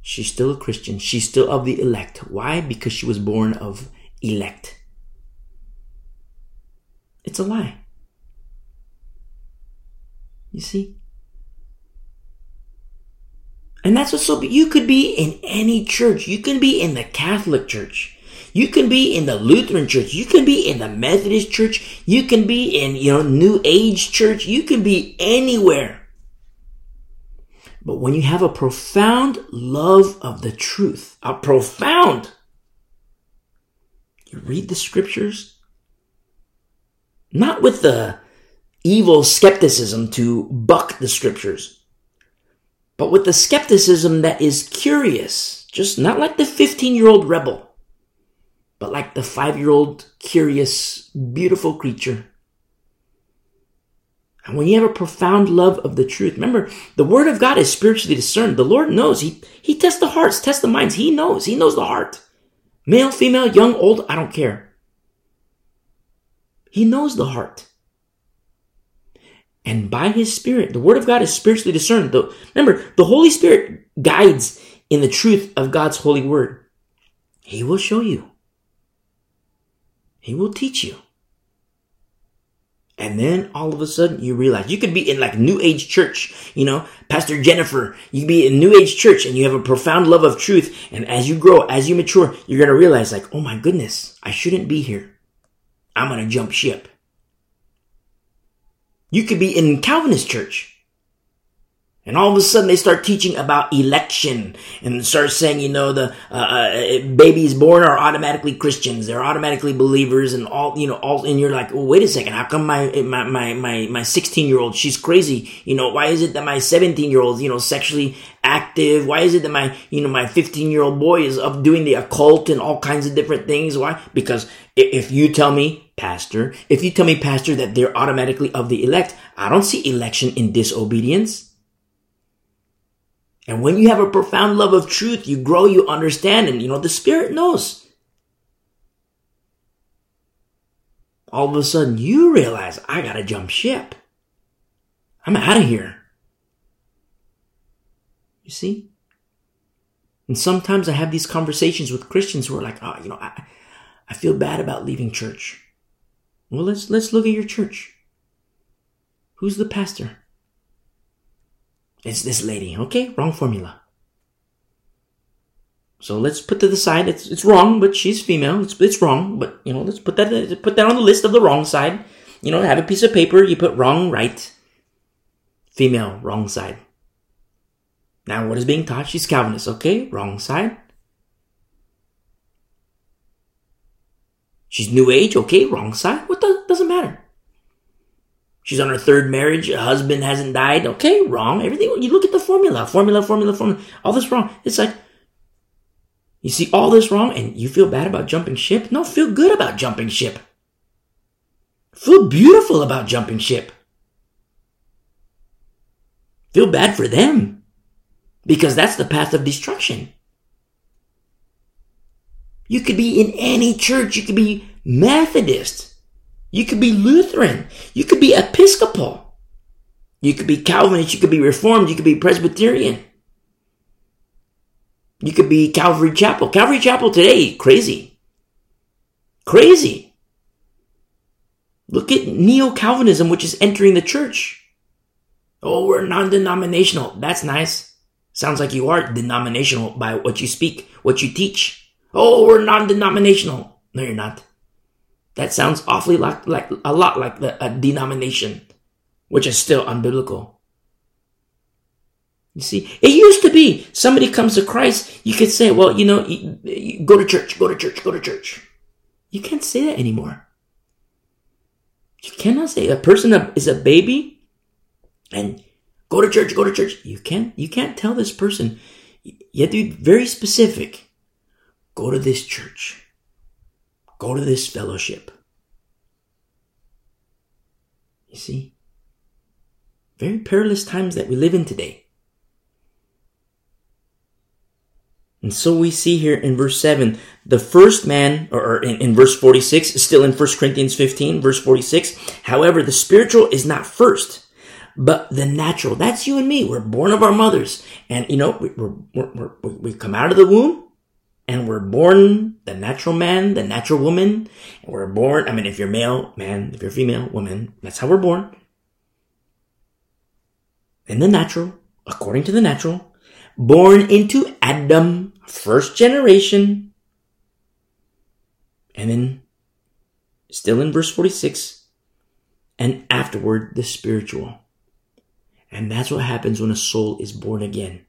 she's still a Christian. She's still of the elect. Why? Because she was born of elect. It's a lie. You see? And that's what's so, you could be in any church. You can be in the Catholic Church. You can be in the Lutheran Church. You can be in the Methodist Church. You can be in, you know, New Age Church. You can be anywhere. But when you have a profound love of the truth, a profound, you read the scriptures, not with the evil skepticism to buck the scriptures, but with the skepticism that is curious, just not like the 15 year old rebel, but like the five year old curious, beautiful creature. And when you have a profound love of the truth, remember, the word of God is spiritually discerned. The Lord knows. He, he tests the hearts, tests the minds. He knows. He knows the heart. Male, female, young, old, I don't care. He knows the heart and by his spirit. The word of God is spiritually discerned. The, remember, the Holy Spirit guides in the truth of God's holy word. He will show you. He will teach you. And then all of a sudden you realize you could be in like new age church, you know, Pastor Jennifer, you could be in new age church and you have a profound love of truth. And as you grow, as you mature, you're going to realize like, oh my goodness, I shouldn't be here. I'm going to jump ship. You could be in Calvinist church and all of a sudden they start teaching about election and start saying, you know, the uh, uh, babies born are automatically Christians. They're automatically believers and all, you know, all, and you're like, well, wait a second. How come my, my, my, my, my 16 year old, she's crazy. You know, why is it that my 17 year old, you know, sexually active? Why is it that my, you know, my 15 year old boy is up doing the occult and all kinds of different things? Why? Because if you tell me, pastor, if you tell me, pastor, that they're automatically of the elect, I don't see election in disobedience. And when you have a profound love of truth, you grow, you understand, and you know, the Spirit knows. All of a sudden, you realize, I gotta jump ship. I'm out of here. You see? And sometimes I have these conversations with Christians who are like, oh, you know, I, I feel bad about leaving church. Well, let's, let's look at your church. Who's the pastor? It's this lady. Okay, wrong formula. So let's put to the side. It's it's wrong, but she's female. It's it's wrong, but you know let's put that put that on the list of the wrong side. You know, have a piece of paper. You put wrong, right. Female, wrong side. Now, what is being taught? She's Calvinist. Okay, wrong side. She's New Age. Okay, wrong side. What does doesn't matter. She's on her third marriage. A husband hasn't died. Okay, wrong. Everything. You look at the formula, formula, formula, formula. All this wrong. It's like, you see all this wrong and you feel bad about jumping ship? No, feel good about jumping ship. Feel beautiful about jumping ship. Feel bad for them. Because that's the path of destruction. You could be in any church. You could be Methodist. You could be Lutheran. You could be Episcopal. You could be Calvinist. You could be Reformed. You could be Presbyterian. You could be Calvary Chapel. Calvary Chapel today, crazy. Crazy. Look at Neo Calvinism, which is entering the church. Oh, we're non denominational. That's nice. Sounds like you are denominational by what you speak, what you teach. Oh, we're non denominational. No, you're not. That sounds awfully like, like a lot like the, a denomination, which is still unbiblical. You see, it used to be somebody comes to Christ, you could say, well, you know, you, you go to church, go to church, go to church. You can't say that anymore. You cannot say a person is a baby and go to church, go to church. You can't, you can't tell this person. You have to be very specific. Go to this church. Go to this fellowship. You see? Very perilous times that we live in today. And so we see here in verse 7, the first man, or in, in verse 46, still in 1 Corinthians 15, verse 46. However, the spiritual is not first, but the natural. That's you and me. We're born of our mothers. And, you know, we, we're, we come out of the womb and we're born the natural man, the natural woman. And we're born, I mean, if you're male, man, if you're female, woman, that's how we're born. In the natural, according to the natural, born into Adam, first generation. And then, still in verse 46, and afterward, the spiritual. And that's what happens when a soul is born again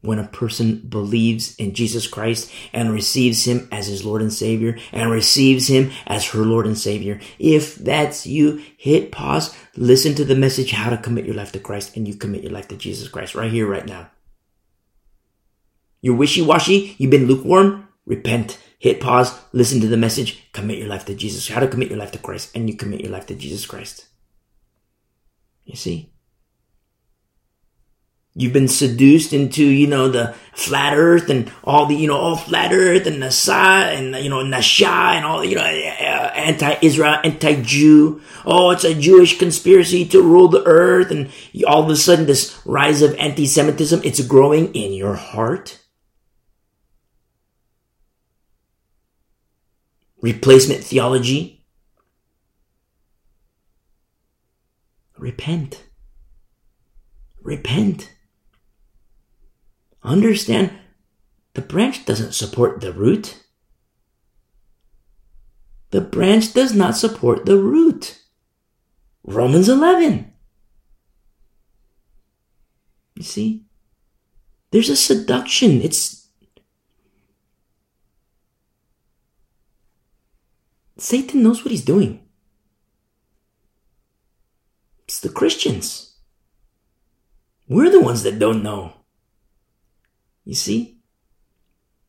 when a person believes in Jesus Christ and receives him as his Lord and Savior and receives him as her Lord and Savior. If that's you, hit pause, listen to the message how to commit your life to Christ and you commit your life to Jesus Christ right here, right now. You're wishy-washy, you've been lukewarm, repent, hit pause, listen to the message, commit your life to Jesus, how to commit your life to Christ and you commit your life to Jesus Christ. You see? You've been seduced into, you know, the flat earth and all the, you know, all flat earth and Nasa and, you know, Nasha and all, you know, uh, anti-Israel, anti-Jew. Oh, it's a Jewish conspiracy to rule the earth. And all of a sudden this rise of anti-Semitism, it's growing in your heart. Replacement theology. Repent. Repent. Understand the branch doesn't support the root. The branch does not support the root. Romans 11. You see? There's a seduction. It's Satan knows what he's doing. It's the Christians. We're the ones that don't know. You see?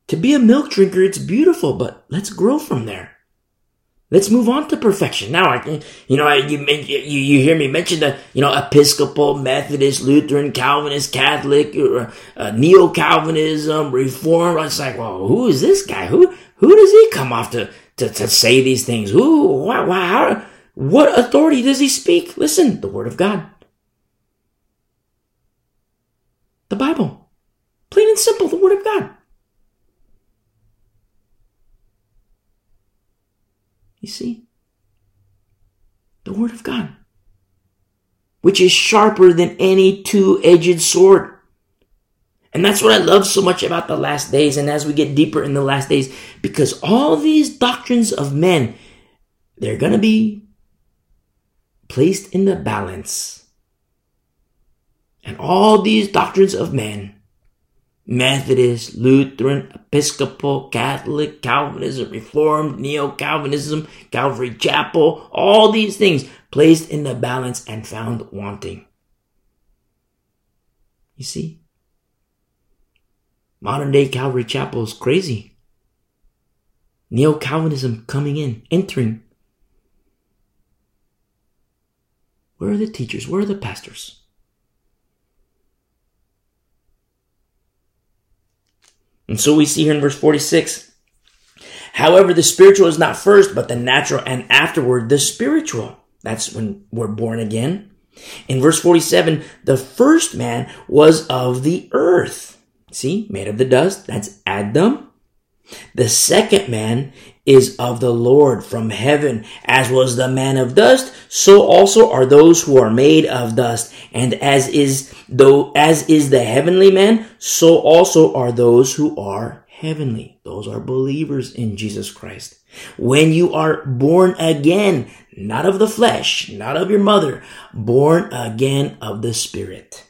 To be a milk drinker, it's beautiful, but let's grow from there. Let's move on to perfection. Now, I, you know, you, you, you hear me mention the, you know, Episcopal, Methodist, Lutheran, Calvinist, Catholic, uh, uh, Neo-Calvinism, Reform. It's like, well, who is this guy? Who, who does he come off to, to, to say these things? Who, wow, wow, what authority does he speak? Listen, the Word of God. The Bible. Plain and simple, the Word of God. You see? The Word of God, which is sharper than any two edged sword. And that's what I love so much about the last days. And as we get deeper in the last days, because all these doctrines of men, they're going to be placed in the balance. And all these doctrines of men Methodist, Lutheran, Episcopal, Catholic, Calvinism, Reformed, Neo Calvinism, Calvary Chapel, all these things placed in the balance and found wanting. You see? Modern day Calvary Chapel is crazy. Neo Calvinism coming in, entering. Where are the teachers? Where are the pastors? And so we see here in verse 46 However, the spiritual is not first, but the natural, and afterward the spiritual. That's when we're born again. In verse 47, the first man was of the earth. See, made of the dust. That's Adam. The second man is of the Lord from heaven, as was the man of dust, so also are those who are made of dust. And as is though as is the heavenly man, so also are those who are heavenly. Those are believers in Jesus Christ. When you are born again, not of the flesh, not of your mother, born again of the Spirit.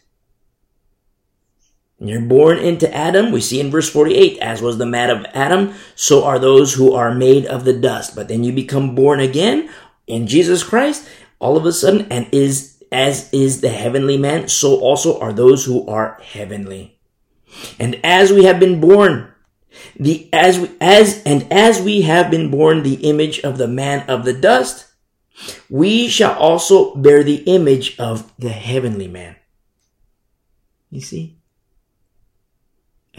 You're born into Adam. We see in verse 48, as was the man of Adam, so are those who are made of the dust. But then you become born again in Jesus Christ, all of a sudden, and is, as is the heavenly man, so also are those who are heavenly. And as we have been born, the, as we, as, and as we have been born the image of the man of the dust, we shall also bear the image of the heavenly man. You see?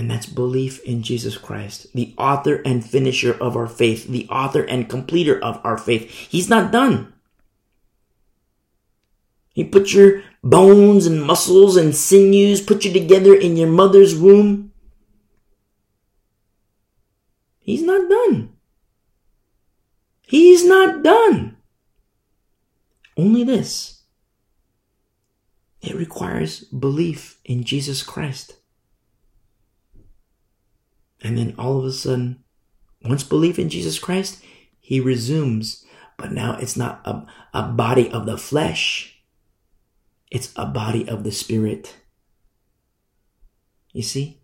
And that's belief in Jesus Christ, the author and finisher of our faith, the author and completer of our faith. He's not done. He put your bones and muscles and sinews, put you together in your mother's womb. He's not done. He's not done. Only this. It requires belief in Jesus Christ. And then all of a sudden, once belief in Jesus Christ, he resumes. But now it's not a, a body of the flesh. It's a body of the spirit. You see?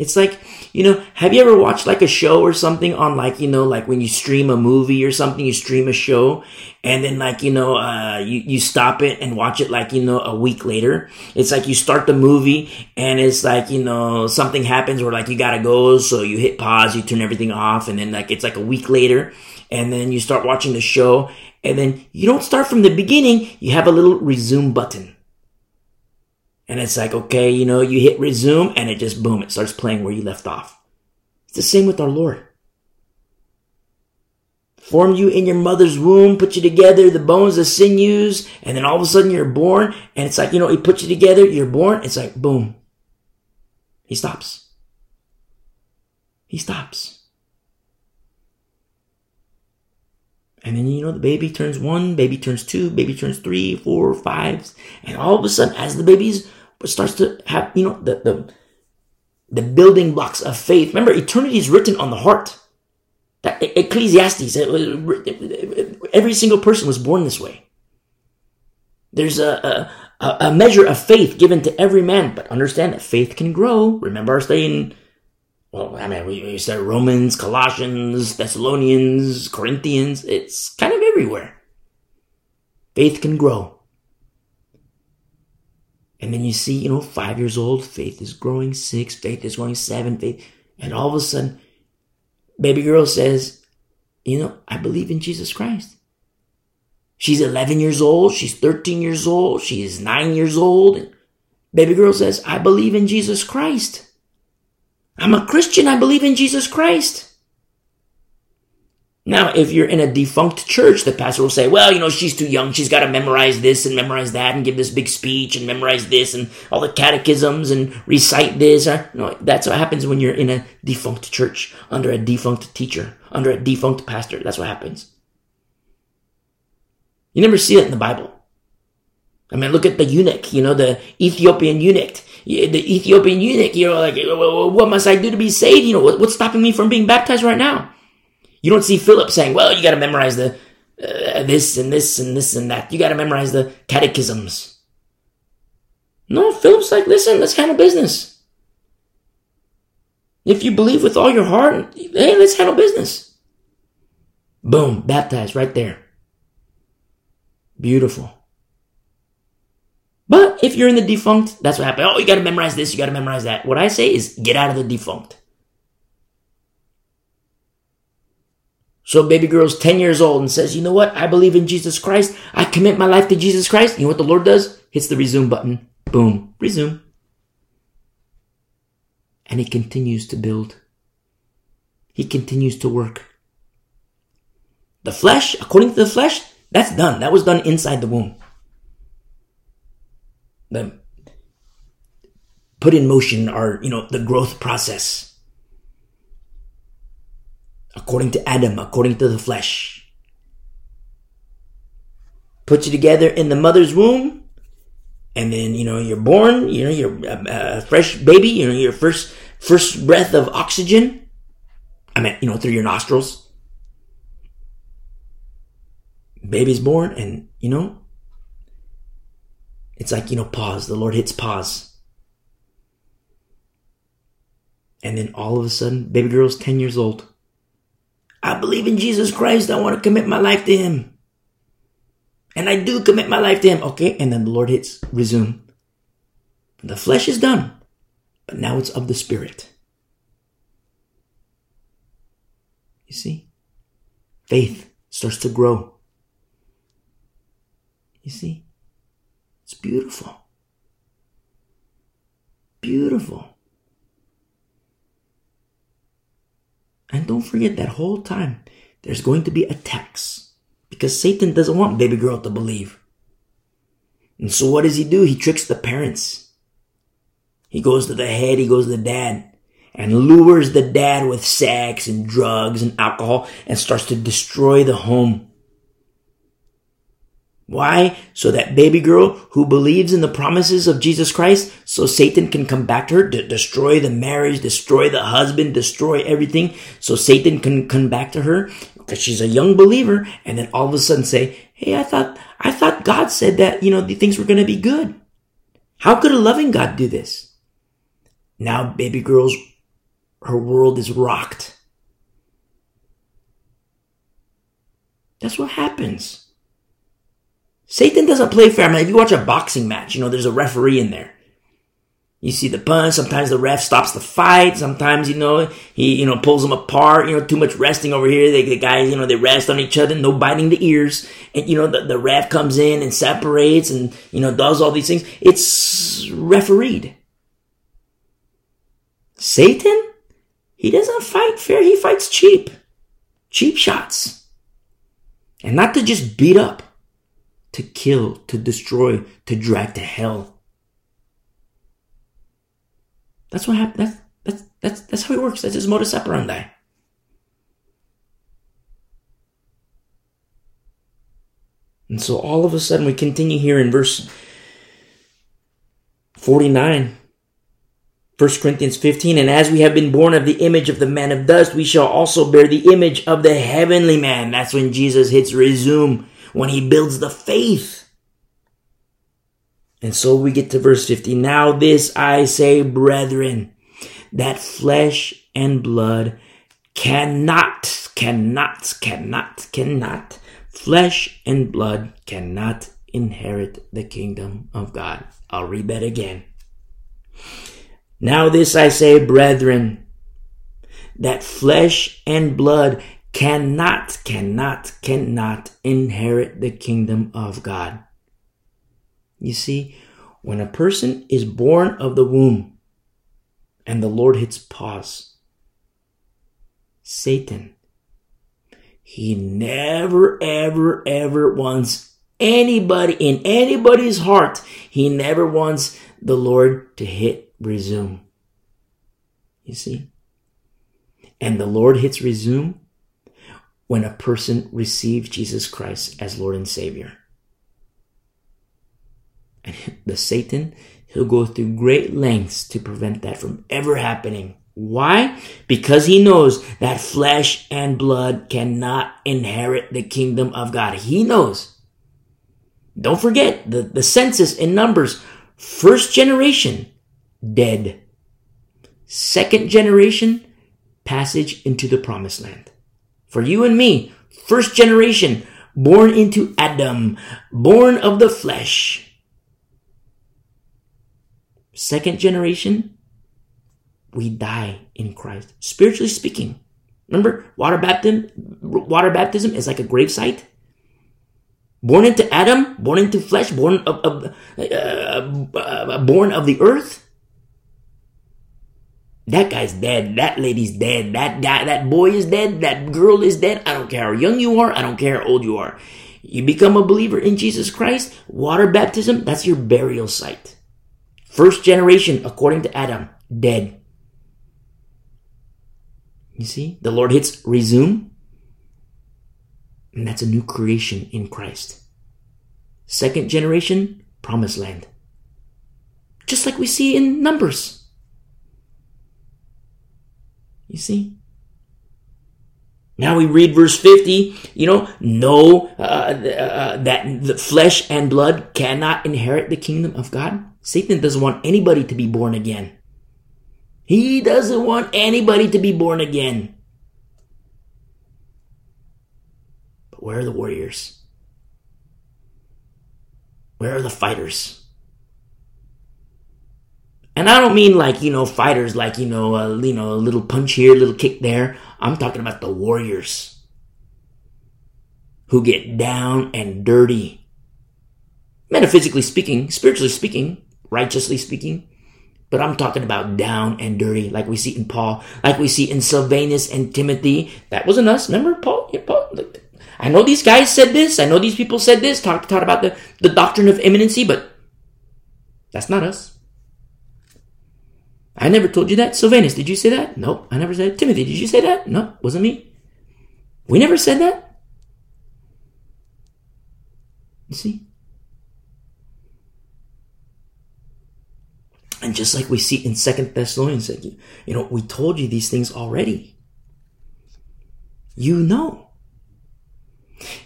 It's like, you know, have you ever watched like a show or something on like, you know, like when you stream a movie or something, you stream a show and then like, you know, uh, you, you stop it and watch it like, you know, a week later. It's like you start the movie and it's like, you know, something happens where like you gotta go. So you hit pause, you turn everything off and then like it's like a week later and then you start watching the show and then you don't start from the beginning. You have a little resume button and it's like, okay, you know, you hit resume and it just boom, it starts playing where you left off. It's the same with our Lord. Formed you in your mother's womb, put you together, the bones, the sinews, and then all of a sudden you're born, and it's like, you know, he put you together, you're born, it's like, boom. He stops. He stops. And then, you know, the baby turns one, baby turns two, baby turns three, four, five. And all of a sudden, as the starts to have, you know, the, the, the building blocks of faith. Remember, eternity is written on the heart. That Ecclesiastes, every single person was born this way. There's a, a, a measure of faith given to every man, but understand that faith can grow. Remember our study in well, I mean, we, we said Romans, Colossians, Thessalonians, Corinthians. It's kind of everywhere. Faith can grow. And then you see, you know, five years old, faith is growing six, faith is growing seven, faith. And all of a sudden, baby girl says, you know, I believe in Jesus Christ. She's 11 years old. She's 13 years old. She is nine years old. And Baby girl says, I believe in Jesus Christ. I'm a Christian. I believe in Jesus Christ. Now, if you're in a defunct church, the pastor will say, well, you know, she's too young. She's got to memorize this and memorize that and give this big speech and memorize this and all the catechisms and recite this. Uh, no, that's what happens when you're in a defunct church under a defunct teacher, under a defunct pastor. That's what happens. You never see it in the Bible. I mean, look at the eunuch, you know, the Ethiopian eunuch the Ethiopian eunuch, you know, like, what must I do to be saved? You know, what's stopping me from being baptized right now? You don't see Philip saying, well, you got to memorize the uh, this and this and this and that. You got to memorize the catechisms. No, Philip's like, listen, let's handle business. If you believe with all your heart, hey, let's handle business. Boom, baptized right there. Beautiful. But if you're in the defunct, that's what happened. Oh, you gotta memorize this, you gotta memorize that. What I say is get out of the defunct. So baby girl's 10 years old and says, you know what? I believe in Jesus Christ. I commit my life to Jesus Christ. You know what the Lord does? Hits the resume button. Boom. Resume. And he continues to build. He continues to work. The flesh, according to the flesh, that's done. That was done inside the womb. the put in motion our, you know, the growth process. According to Adam, according to the flesh. Put you together in the mother's womb, and then, you know, you're born, you know, you're a, fresh baby, you know, your first, first breath of oxygen. I mean, you know, through your nostrils. Baby's born, and, you know, it's like, you know, pause. The Lord hits pause. And then all of a sudden, baby girl's 10 years old. I believe in Jesus Christ. I want to commit my life to Him. And I do commit my life to Him. Okay. And then the Lord hits resume. The flesh is done, but now it's of the Spirit. You see? Faith starts to grow. You see? It's beautiful. Beautiful. And don't forget that whole time there's going to be attacks because Satan doesn't want baby girl to believe. And so what does he do? He tricks the parents. He goes to the head, he goes to the dad and lures the dad with sex and drugs and alcohol and starts to destroy the home. Why? So that baby girl who believes in the promises of Jesus Christ, so Satan can come back to her, to destroy the marriage, destroy the husband, destroy everything, so Satan can come back to her because she's a young believer, and then all of a sudden say, "Hey, I thought, I thought God said that you know the things were going to be good. How could a loving God do this?" Now, baby girl's her world is rocked. That's what happens. Satan doesn't play fair. I mean, if you watch a boxing match, you know, there's a referee in there. You see the punch. Sometimes the ref stops the fight. Sometimes, you know, he, you know, pulls them apart. You know, too much resting over here. They, the guys, you know, they rest on each other. No biting the ears. And, you know, the, the ref comes in and separates and, you know, does all these things. It's refereed. Satan? He doesn't fight fair. He fights cheap. Cheap shots. And not to just beat up to kill, to destroy, to drag to hell. That's what happened. That's, that's, that's, that's how he works. That's his modus operandi. And so all of a sudden we continue here in verse 49. 1 Corinthians 15, and as we have been born of the image of the man of dust, we shall also bear the image of the heavenly man. That's when Jesus hits resume, when he builds the faith. And so we get to verse 50. Now this I say, brethren, that flesh and blood cannot, cannot, cannot, cannot, flesh and blood cannot inherit the kingdom of God. I'll read that again. Now this I say, brethren, that flesh and blood cannot, cannot, cannot inherit the kingdom of God. You see, when a person is born of the womb and the Lord hits pause, Satan, he never, ever, ever wants anybody in anybody's heart, he never wants the Lord to hit resume. You see? And the Lord hits resume when a person receives Jesus Christ as Lord and Savior. And [LAUGHS] the Satan, he'll go through great lengths to prevent that from ever happening. Why? Because he knows that flesh and blood cannot inherit the kingdom of God. He knows. Don't forget the, the census in Numbers. First generation, dead. Second generation, passage into the promised land. For you and me, first generation, born into Adam, born of the flesh second generation, we die in Christ. Spiritually speaking. Remember, water baptism, water baptism is like a grave site. Born into Adam, born into flesh, born of, of uh, uh, born of the earth. That guy's dead. That lady's dead. That guy, that boy is dead. That girl is dead. I don't care how young you are. I don't care how old you are. You become a believer in Jesus Christ. Water baptism, that's your burial site. First generation, according to Adam, dead. You see, the Lord hits resume, and that's a new creation in Christ. Second generation, promised land. Just like we see in Numbers. You see? Now we read verse 50, you know, no, uh, uh, that the flesh and blood cannot inherit the kingdom of God. Satan doesn't want anybody to be born again. He doesn't want anybody to be born again. But where are the warriors? Where are the fighters? And I don't mean like, you know, fighters like, you know, a, you know, a little punch here, a little kick there. I'm talking about the warriors who get down and dirty. Metaphysically speaking, spiritually speaking, righteously speaking. But I'm talking about down and dirty, like we see in Paul, like we see in Silvanus and Timothy. That wasn't us. Remember Paul? Yeah, Paul. I know these guys said this. I know these people said this. Talked talk about the, the doctrine of imminency, but that's not us. I never told you that. Silvanus, did you say that? Nope, I never said. Timothy, did you say that? No, wasn't me. We never said that. You see? And just like we see in Second Thessalonians, you know, we told you these things already. You know.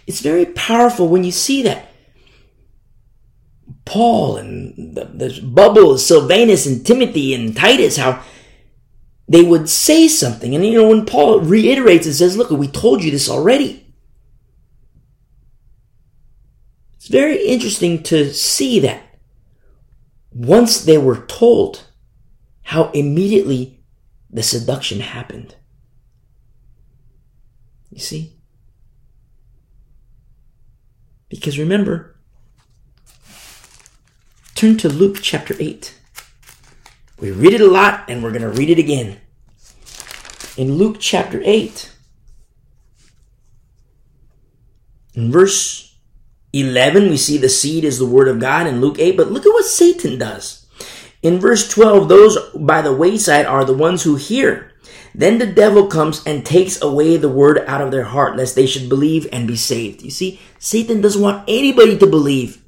It's very powerful when you see that. Paul and the, the bubble, Silvanus and Timothy and Titus, how they would say something. And you know, when Paul reiterates and says, look, we told you this already. It's very interesting to see that once they were told how immediately the seduction happened. You see? Because remember, turn to Luke chapter 8. We read it a lot and we're going to read it again. In Luke chapter 8, in verse 11, we see the seed is the word of God in Luke 8, but look at what Satan does. In verse 12, those by the wayside are the ones who hear. Then the devil comes and takes away the word out of their heart, lest they should believe and be saved. You see, Satan doesn't want anybody to believe.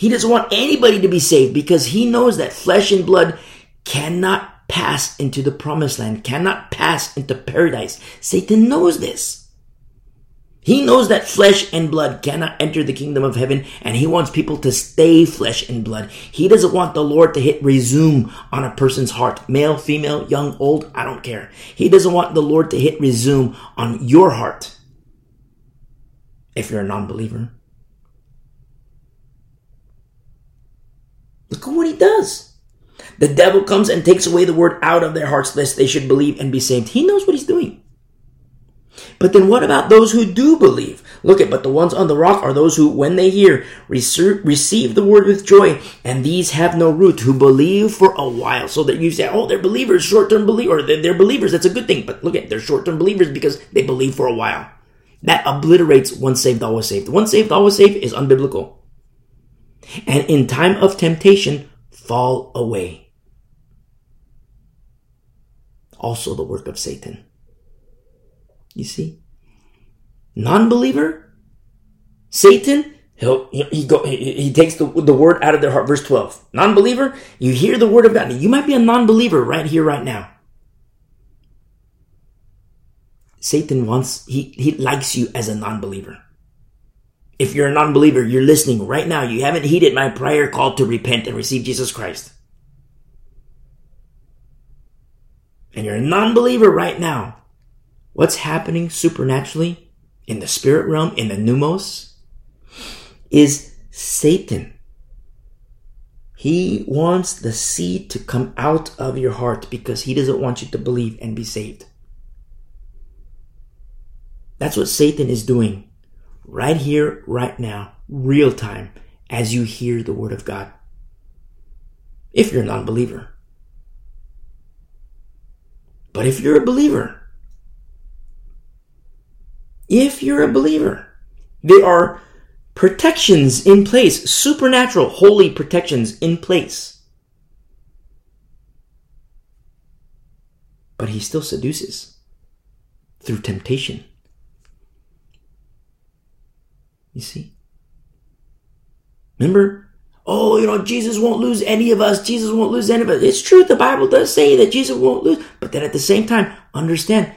He doesn't want anybody to be saved because he knows that flesh and blood cannot pass into the promised land, cannot pass into paradise. Satan knows this. He knows that flesh and blood cannot enter the kingdom of heaven and he wants people to stay flesh and blood. He doesn't want the Lord to hit resume on a person's heart. Male, female, young, old, I don't care. He doesn't want the Lord to hit resume on your heart. If you're a non-believer. Look at what he does. The devil comes and takes away the word out of their hearts lest they should believe and be saved. He knows what he's doing. But then what about those who do believe? Look at, but the ones on the rock are those who, when they hear, receive the word with joy, and these have no root, who believe for a while. So that you say, oh, they're believers, short-term believers, they're, they're believers, that's a good thing. But look at, they're short-term believers because they believe for a while. That obliterates once saved, always saved. Once saved, always saved is unbiblical. And in time of temptation, fall away. Also the work of Satan. You see? Non-believer, Satan, he'll, he, go, he, takes the, the word out of their heart. Verse 12. Non-believer, you hear the word of God. You might be a non-believer right here, right now. Satan wants, he, he likes you as a non-believer. If you're a non-believer, you're listening right now. You haven't heeded my prior call to repent and receive Jesus Christ. And you're a non-believer right now what's happening supernaturally in the spirit realm, in the pneumos, is Satan. He wants the seed to come out of your heart because he doesn't want you to believe and be saved. That's what Satan is doing right here, right now, real time, as you hear the word of God. If you're a non believer. But if you're a believer, if you're a believer. There are protections in place, supernatural, holy protections in place. But he still seduces through temptation. You see? Remember? Oh, you know, Jesus won't lose any of us. Jesus won't lose any of us. It's true. The Bible does say that Jesus won't lose. But then at the same time, understand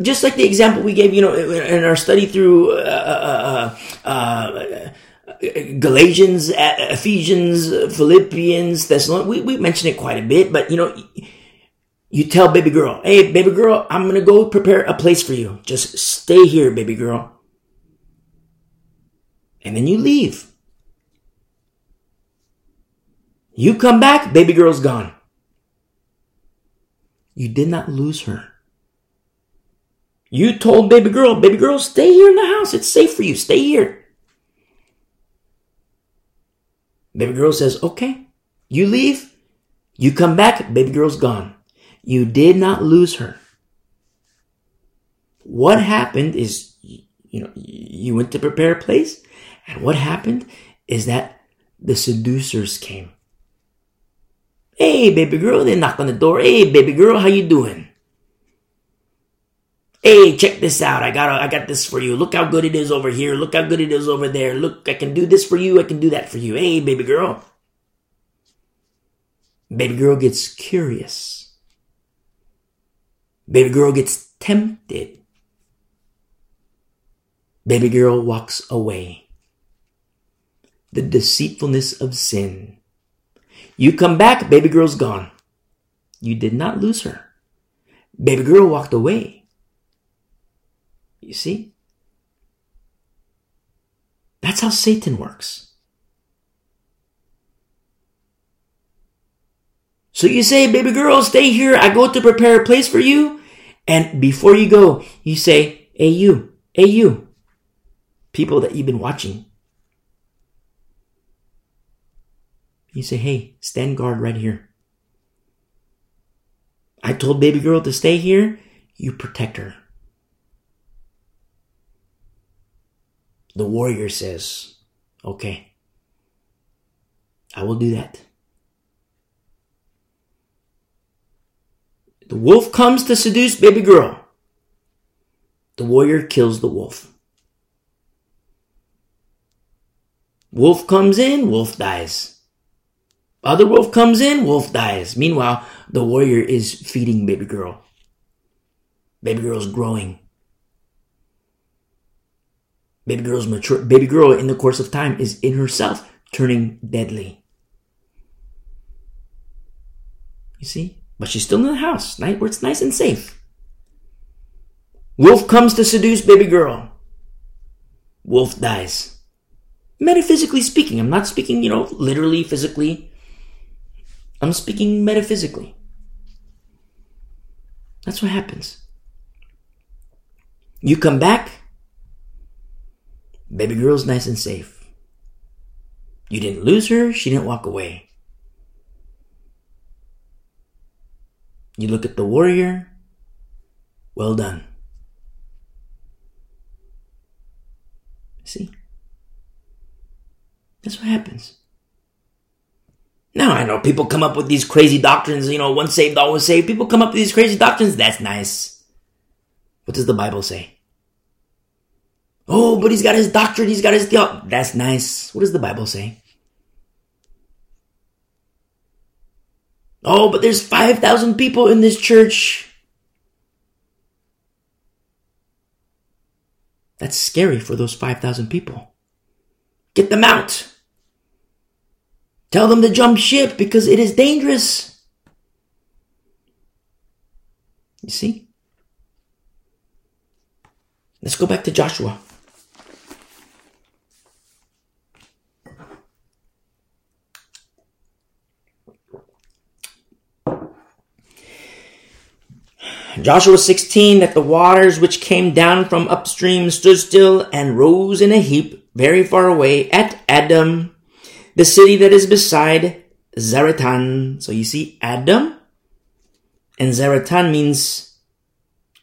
just like the example we gave, you know, in our study through uh, uh, uh, Galatians, Ephesians, Philippians, Thessalonians, we, we mentioned it quite a bit, but you know, you tell baby girl, hey, baby girl, I'm going to go prepare a place for you. Just stay here, baby girl. And then you leave. You come back, baby girl's gone. You did not lose her. You told baby girl, baby girl, stay here in the house. It's safe for you. Stay here. Baby girl says, okay. You leave. You come back. Baby girl's gone. You did not lose her. What happened is, you know, you went to prepare a place. And what happened is that the seducers came. Hey, baby girl, they knock on the door. Hey, baby girl, how you doing? Hey, check this out. I got I got this for you. Look how good it is over here. Look how good it is over there. Look, I can do this for you. I can do that for you. Hey, baby girl. Baby girl gets curious. Baby girl gets tempted. Baby girl walks away. The deceitfulness of sin. You come back, baby girl's gone. You did not lose her. Baby girl walked away. You see? That's how Satan works. So you say, baby girl, stay here. I go to prepare a place for you. And before you go, you say, hey, you, hey, you, people that you've been watching. You say, hey, stand guard right here. I told baby girl to stay here. You protect her. The warrior says, Okay, I will do that. The wolf comes to seduce baby girl. The warrior kills the wolf. Wolf comes in, wolf dies. Other wolf comes in, wolf dies. Meanwhile, the warrior is feeding baby girl. Baby girl's growing. Baby girl's mature. Baby girl in the course of time is in herself turning deadly. You see? But she's still in the house, where it's nice and safe. Wolf comes to seduce baby girl. Wolf dies. Metaphysically speaking, I'm not speaking, you know, literally, physically. I'm speaking metaphysically. That's what happens. You come back, baby girl's nice and safe. You didn't lose her, she didn't walk away. You look at the warrior, well done. See? That's what happens. Now I know people come up with these crazy doctrines, you know, once saved, always saved. People come up with these crazy doctrines. That's nice. What does the Bible say? Oh, but he's got his doctrine, he's got his theology. That's nice. What does the Bible say? Oh, but there's 5,000 people in this church. That's scary for those 5,000 people. Get them out. Tell them to jump ship because it is dangerous. You see? Let's go back to Joshua. Joshua 16, that the waters which came down from upstream stood still and rose in a heap very far away at Adam, the city that is beside Zaretan. So you see, Adam and Zaretan means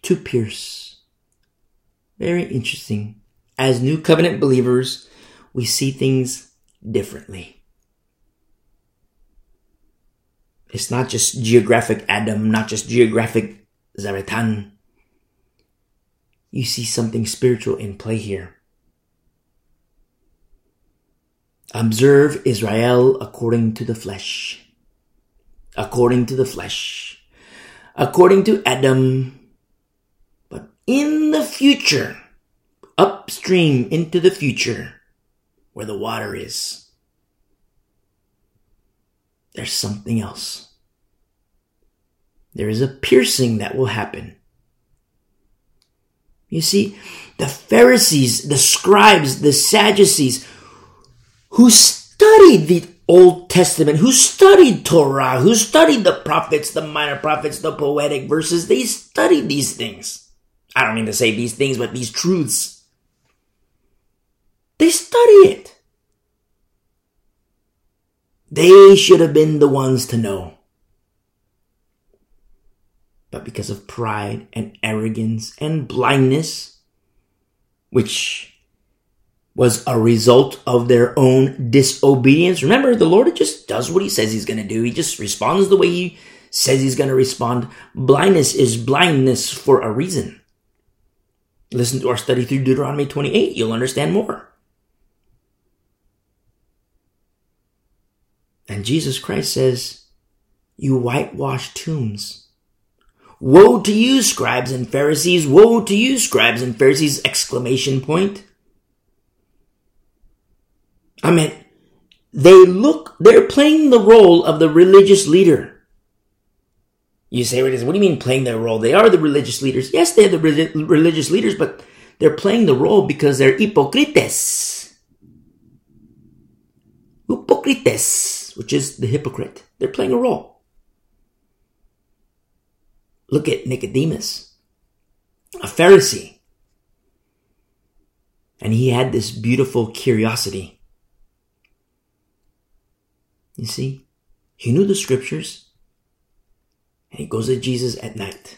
to pierce. Very interesting. As new covenant believers, we see things differently. It's not just geographic Adam, not just geographic Zaretan. You see something spiritual in play here. Observe Israel according to the flesh. According to the flesh. According to Adam, But in the future, upstream into the future, where the water is, there's something else. There is a piercing that will happen. You see, the Pharisees, the scribes, the Sadducees, who studied the Old Testament, who studied Torah, who studied the prophets, the minor prophets, the poetic verses, they studied these things. I don't mean to say these things, but these truths. They study it. They should have been the ones to know. But because of pride and arrogance and blindness, which was a result of their own disobedience. Remember, the Lord just does what he says he's going to do. He just responds the way he says he's going to respond. Blindness is blindness for a reason. Listen to our study through Deuteronomy 28. You'll understand more. And Jesus Christ says, You whitewash tombs. Woe to you, scribes and Pharisees! Woe to you, scribes and Pharisees! Exclamation point. I mean, they look, they're playing the role of the religious leader. You say, what do you mean playing their role? They are the religious leaders. Yes, they're the re- religious leaders, but they're playing the role because they're hypocrites. Hypocrites, which is the hypocrite. They're playing a role. Look at Nicodemus, a Pharisee. And he had this beautiful curiosity. You see, he knew the scriptures. And he goes to Jesus at night.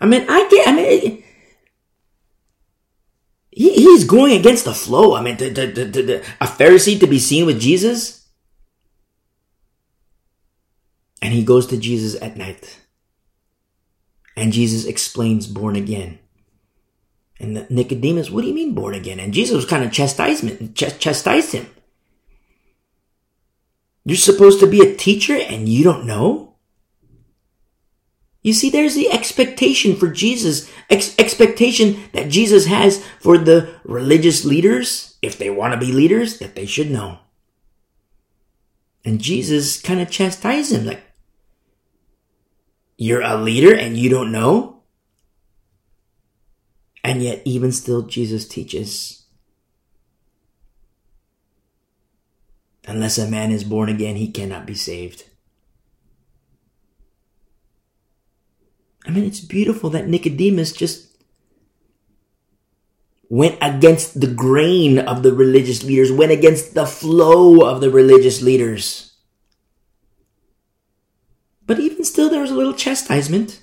I mean, I get, I mean, he, he's going against the flow. I mean, a Pharisee to be seen with Jesus. And he goes to Jesus at night. And Jesus explains born again. And Nicodemus, what do you mean born again? And Jesus was kind of chastisement, ch- chastised him. You're supposed to be a teacher and you don't know? You see, there's the expectation for Jesus, ex- expectation that Jesus has for the religious leaders, if they want to be leaders, that they should know. And Jesus kind of chastised him, like, you're a leader and you don't know? And yet, even still, Jesus teaches unless a man is born again, he cannot be saved. I mean, it's beautiful that Nicodemus just went against the grain of the religious leaders, went against the flow of the religious leaders. But even still, there was a little chastisement.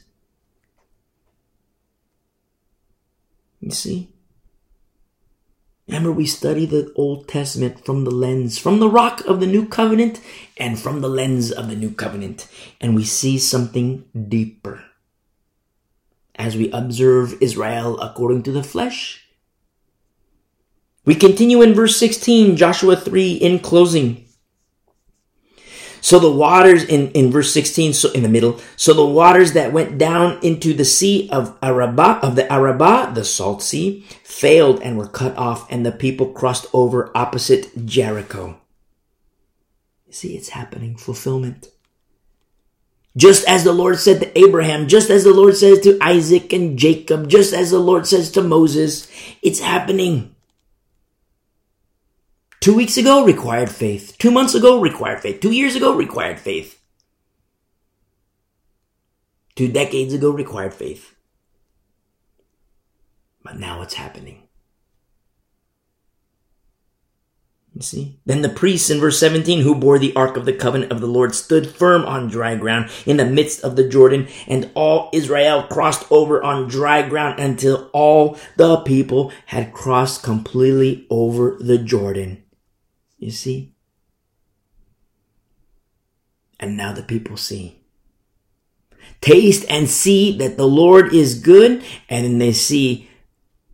You see? Remember, we study the Old Testament from the lens, from the rock of the New Covenant, and from the lens of the New Covenant, and we see something deeper as we observe Israel according to the flesh. We continue in verse 16, Joshua 3 in closing. So the waters in, in verse 16, so in the middle, so the waters that went down into the sea of Arabah, of the Arabah, the salt sea, failed and were cut off, and the people crossed over opposite Jericho. You see, it's happening, fulfillment. Just as the Lord said to Abraham, just as the Lord says to Isaac and Jacob, just as the Lord says to Moses, it's happening. Two weeks ago, required faith. Two months ago, required faith. Two years ago, required faith. Two decades ago, required faith. But now it's happening. You see? Then the priests in verse 17 who bore the ark of the covenant of the Lord stood firm on dry ground in the midst of the Jordan, and all Israel crossed over on dry ground until all the people had crossed completely over the Jordan. You see? And now the people see. Taste and see that the Lord is good, and then they see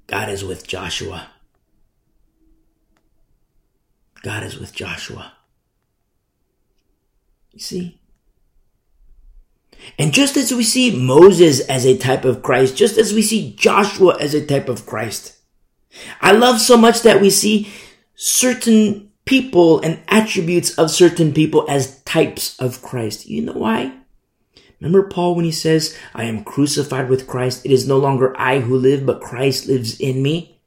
God is with Joshua. God is with Joshua. You see? And just as we see Moses as a type of Christ, just as we see Joshua as a type of Christ, I love so much that we see certain people and attributes of certain people as types of Christ. You know why? Remember Paul when he says, I am crucified with Christ. It is no longer I who live, but Christ lives in me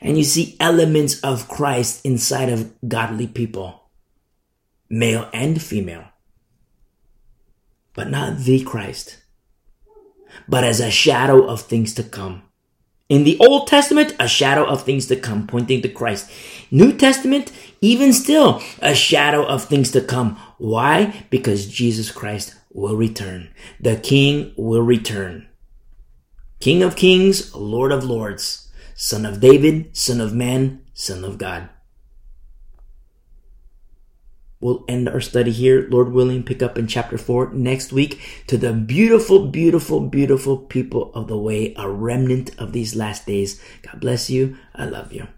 and you see elements of Christ inside of godly people, male and female, but not the Christ, but as a shadow of things to come. In the Old Testament, a shadow of things to come, pointing to Christ. New Testament, even still, a shadow of things to come. Why? Because Jesus Christ will return. The King will return. King of kings, Lord of lords. Son of David, Son of Man, Son of God. We'll end our study here, Lord willing, pick up in chapter 4 next week to the beautiful, beautiful, beautiful people of the way, a remnant of these last days. God bless you. I love you.